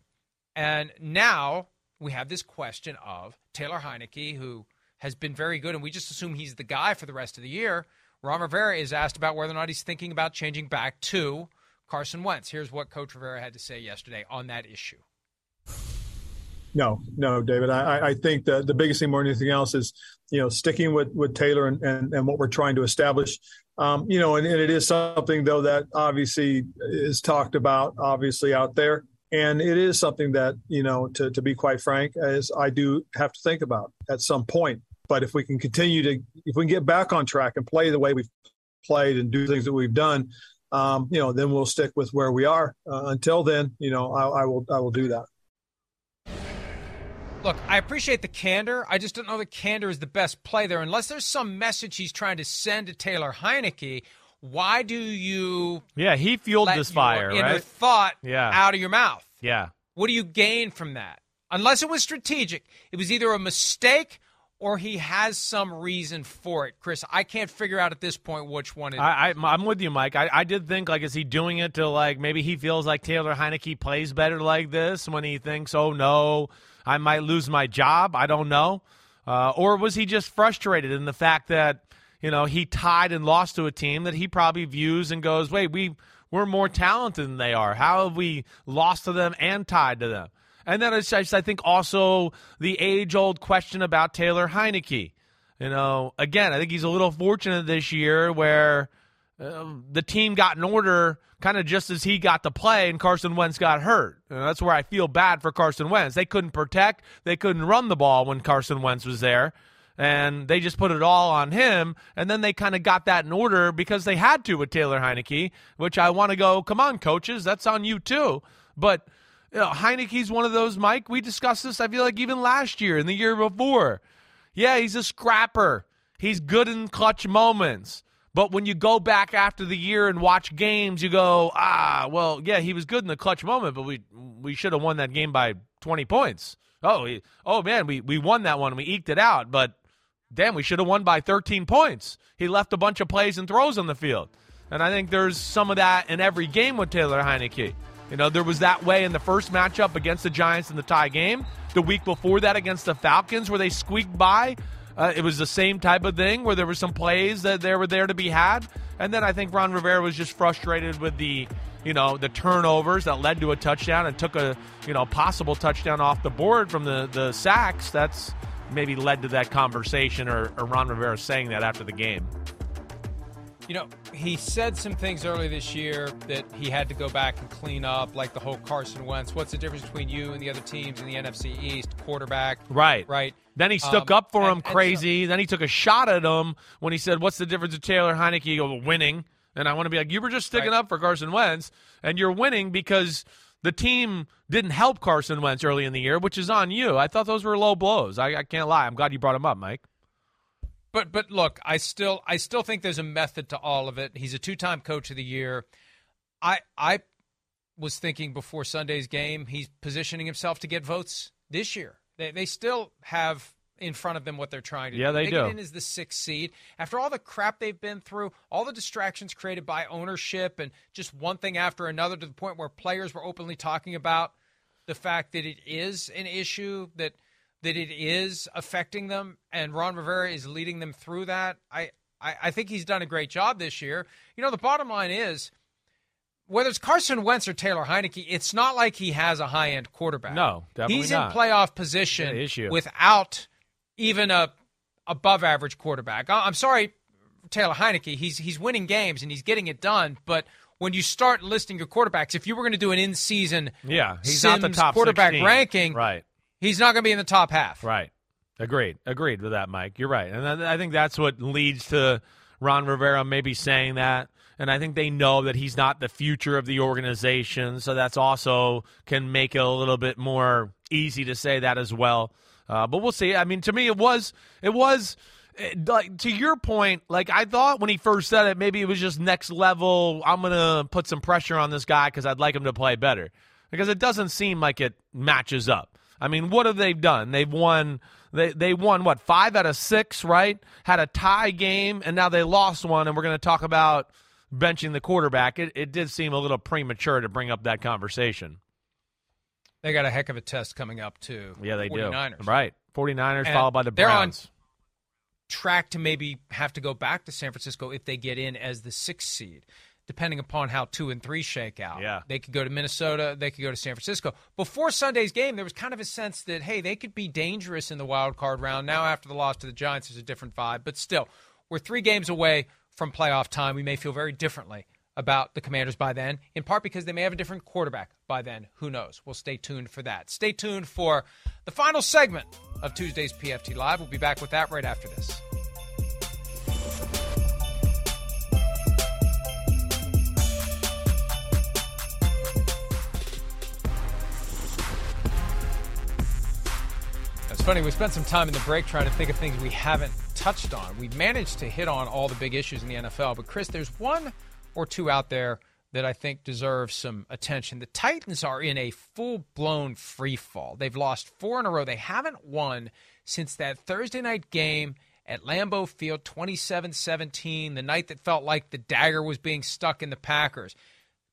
And now we have this question of Taylor Heinicke, who has been very good, and we just assume he's the guy for the rest of the year. Ron Rivera is asked about whether or not he's thinking about changing back to Carson Wentz. Here's what Coach Rivera had to say yesterday on that issue. No, no, David. I, I think the, the biggest thing more than anything else is, you know, sticking with, with Taylor and, and, and what we're trying to establish. Um, you know, and, and it is something, though, that obviously is talked about, obviously, out there. And it is something that, you know, to, to be quite frank, as I do have to think about at some point. But if we can continue to, if we can get back on track and play the way we've played and do things that we've done, um, you know, then we'll stick with where we are. Uh, until then, you know, I, I will, I will do that. Look, I appreciate the candor. I just don't know that candor is the best play there. Unless there's some message he's trying to send to Taylor Heinicke, why do you Yeah, he fueled this fire, inner right? thought Yeah. out of your mouth? Yeah. What do you gain from that? Unless it was strategic, it was either a mistake or he has some reason for it. Chris, I can't figure out at this point which one it is. I, I, I'm with you, Mike. I, I did think like, is he doing it to like maybe he feels like Taylor Heinicke plays better like this when he thinks, oh no, I might lose my job. I don't know, uh, or was he just frustrated in the fact that you know he tied and lost to a team that he probably views and goes, wait, we we're more talented than they are. How have we lost to them and tied to them? And then I think also the age old question about Taylor Heinicke. You know, again, I think he's a little fortunate this year where uh, the team got in order kind of just as he got to play and Carson Wentz got hurt. That's where I feel bad for Carson Wentz. They couldn't protect, they couldn't run the ball when Carson Wentz was there. And they just put it all on him. And then they kind of got that in order because they had to with Taylor Heinicke, which I want to go, come on, coaches, that's on you too. But you know, Heinicke's one of those, Mike. We discussed this, I feel like, even last year and the year before. Yeah, he's a scrapper. He's good in clutch moments. But when you go back after the year and watch games, you go, ah, well, yeah, he was good in the clutch moment, but we we should have won that game by 20 points. Oh, he, oh man, we, we won that one. We eked it out, but damn, we should have won by 13 points. He left a bunch of plays and throws on the field. And I think there's some of that in every game with Taylor Heinicke. You know, there was that way in the first matchup against the Giants in the tie game. The week before that against the Falcons, where they squeaked by, uh, it was the same type of thing where there were some plays that there were there to be had. And then I think Ron Rivera was just frustrated with the, you know, the turnovers that led to a touchdown and took a, you know, possible touchdown off the board from the the sacks. That's maybe led to that conversation or, or Ron Rivera saying that after the game. You know, he said some things early this year that he had to go back and clean up, like the whole Carson Wentz. What's the difference between you and the other teams in the NFC East? Quarterback. Right. Right. Then he stuck Um, up for and- him and so- crazy. then he took a shot at him when he said, What's the difference with Taylor Heinicke? He goes, winning. And I want to be like, You were just sticking Right. up for Carson Wentz, and you're winning because the team didn't help Carson Wentz early in the year, which is on you. I thought those were low blows. I, I can't lie. I'm glad you brought him up, Mike. But but look, I still I still think there's a method to all of it. He's a two-time coach of the year. I I was thinking before Sunday's game, he's positioning himself to get votes this year. They they still have in front of them what they're trying to Yeah, do. they they do. as the sixth seed. After all the crap they've been through, all the distractions created by ownership and just one thing after another to the point where players were openly talking about the fact that it is an issue that that it is affecting them and Ron Rivera is leading them through that. I, I, I think he's done a great job this year. You know, the bottom line is whether it's Carson Wentz or Taylor Heinicke, it's not like he has a high end quarterback. No, definitely He's not. in playoff position issue. without even a above average quarterback. I- I'm sorry, Taylor Heinicke. He's he's winning games and he's getting it done, but when you start listing your quarterbacks, if you were going to do an in season Yeah, he's Sims not the top quarterback 16. ranking, Right. He's not going to be in the top half. Right. Agreed. Agreed with that, Mike. You're right. And I think that's what leads to Ron Rivera maybe saying that. And I think they know that he's not the future of the organization. So that's also can make it a little bit more easy to say that as well. Uh, but we'll see. I mean, to me, it was, it was, like to your point, like I thought when he first said it, maybe it was just next level. I'm gonna put some pressure on this guy because I'd like him to play better. Because it doesn't seem like it matches up. I mean, what have they done? They've won. They they won what five out of six, right? Had a tie game, and now they lost one. And we're going to talk about benching the quarterback. It it did seem a little premature to bring up that conversation. They got a heck of a test coming up too. Yeah, they 49ers. do. Right, 49ers And followed by the they're on Browns. track to maybe have to go back to San Francisco if they get in as the sixth seed, depending upon how two and three shake out. Yeah. They could go to Minnesota, they could go to San Francisco. Before Sunday's game, there was kind of a sense that, hey, they could be dangerous in the wild card round. Now, after the loss to the Giants, there's a different vibe. But still, we're three games away from playoff time. We may feel very differently about the Commanders by then, in part because they may have a different quarterback by then. Who knows? We'll stay tuned for that. Stay tuned for the final segment of Tuesday's PFT Live. We'll be back with that right after this. Funny, we spent some time in the break trying to think of things we haven't touched on. We've managed to hit on all the big issues in the NFL, but Chris, there's one or two out there that I think deserve some attention. The Titans are in a full blown free fall. They've lost four in a row. They haven't won since that Thursday night game at Lambeau Field 27 17, the night that felt like the dagger was being stuck in the Packers.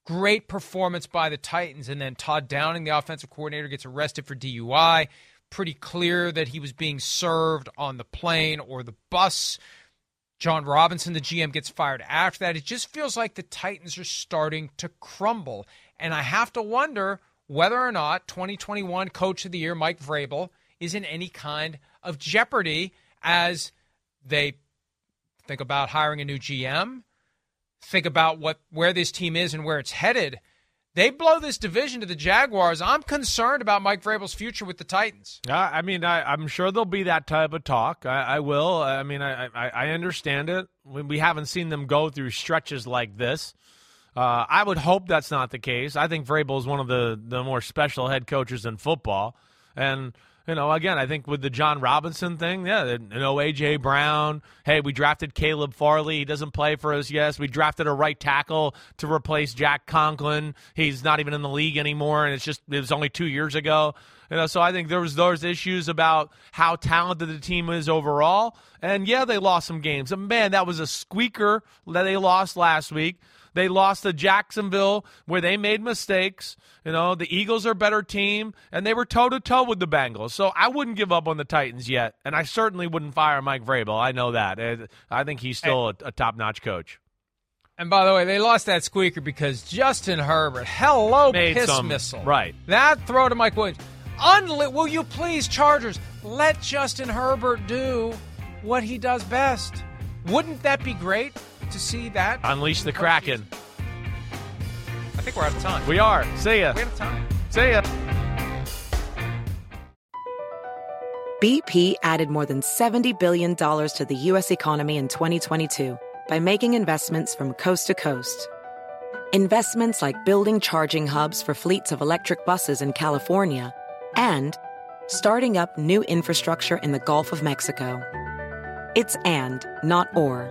Great performance by the Titans. And then Todd Downing, the offensive coordinator, gets arrested for DUI. Pretty clear that he was being served on the plane or the bus. Jon Robinson, the GM, gets fired after that. It just feels like the Titans are starting to crumble. And I have to wonder whether or not 2021 Coach of the Year, Mike Vrabel, is in any kind of jeopardy as they think about hiring a new GM, think about what where this team is and where it's headed. They blow this division to the Jaguars. I'm concerned about Mike Vrabel's future with the Titans. Uh, I mean, I, I'm sure there'll be that type of talk. I, I will. I mean, I, I, I understand it. We, we haven't seen them go through stretches like this. Uh, I would hope that's not the case. I think Vrabel is one of the, the more special head coaches in football. And you know, again, I think with the Jon Robinson thing, yeah, you know, AJ Brown. Hey, we drafted Caleb Farley. He doesn't play for us. Yes, we drafted a right tackle to replace Jack Conklin. He's not even in the league anymore, and it's just it was only two years ago. You know, so I think there was those issues about how talented the team is overall. And yeah, they lost some games. And man, that was a squeaker that they lost last week. They lost to Jacksonville where they made mistakes. You know, the Eagles are a better team, and they were toe to toe with the Bengals. So I wouldn't give up on the Titans yet, and I certainly wouldn't fire Mike Vrabel. I know that. I think he's still a, a top notch coach. And by the way, they lost that squeaker because Justin Herbert, hello, Made piss some- missile. right. That throw to Mike Williams. Unli- will you please, Chargers, let Justin Herbert do what he does best? Wouldn't that be great to see that? Unleash the Kraken. I think we're out of time. We are. See ya. We're out of time. See ya. BP added more than $70 billion to the U.S. economy in 2022 by making investments from coast to coast. Investments like building charging hubs for fleets of electric buses in California and starting up new infrastructure in the Gulf of Mexico. It's and, not or.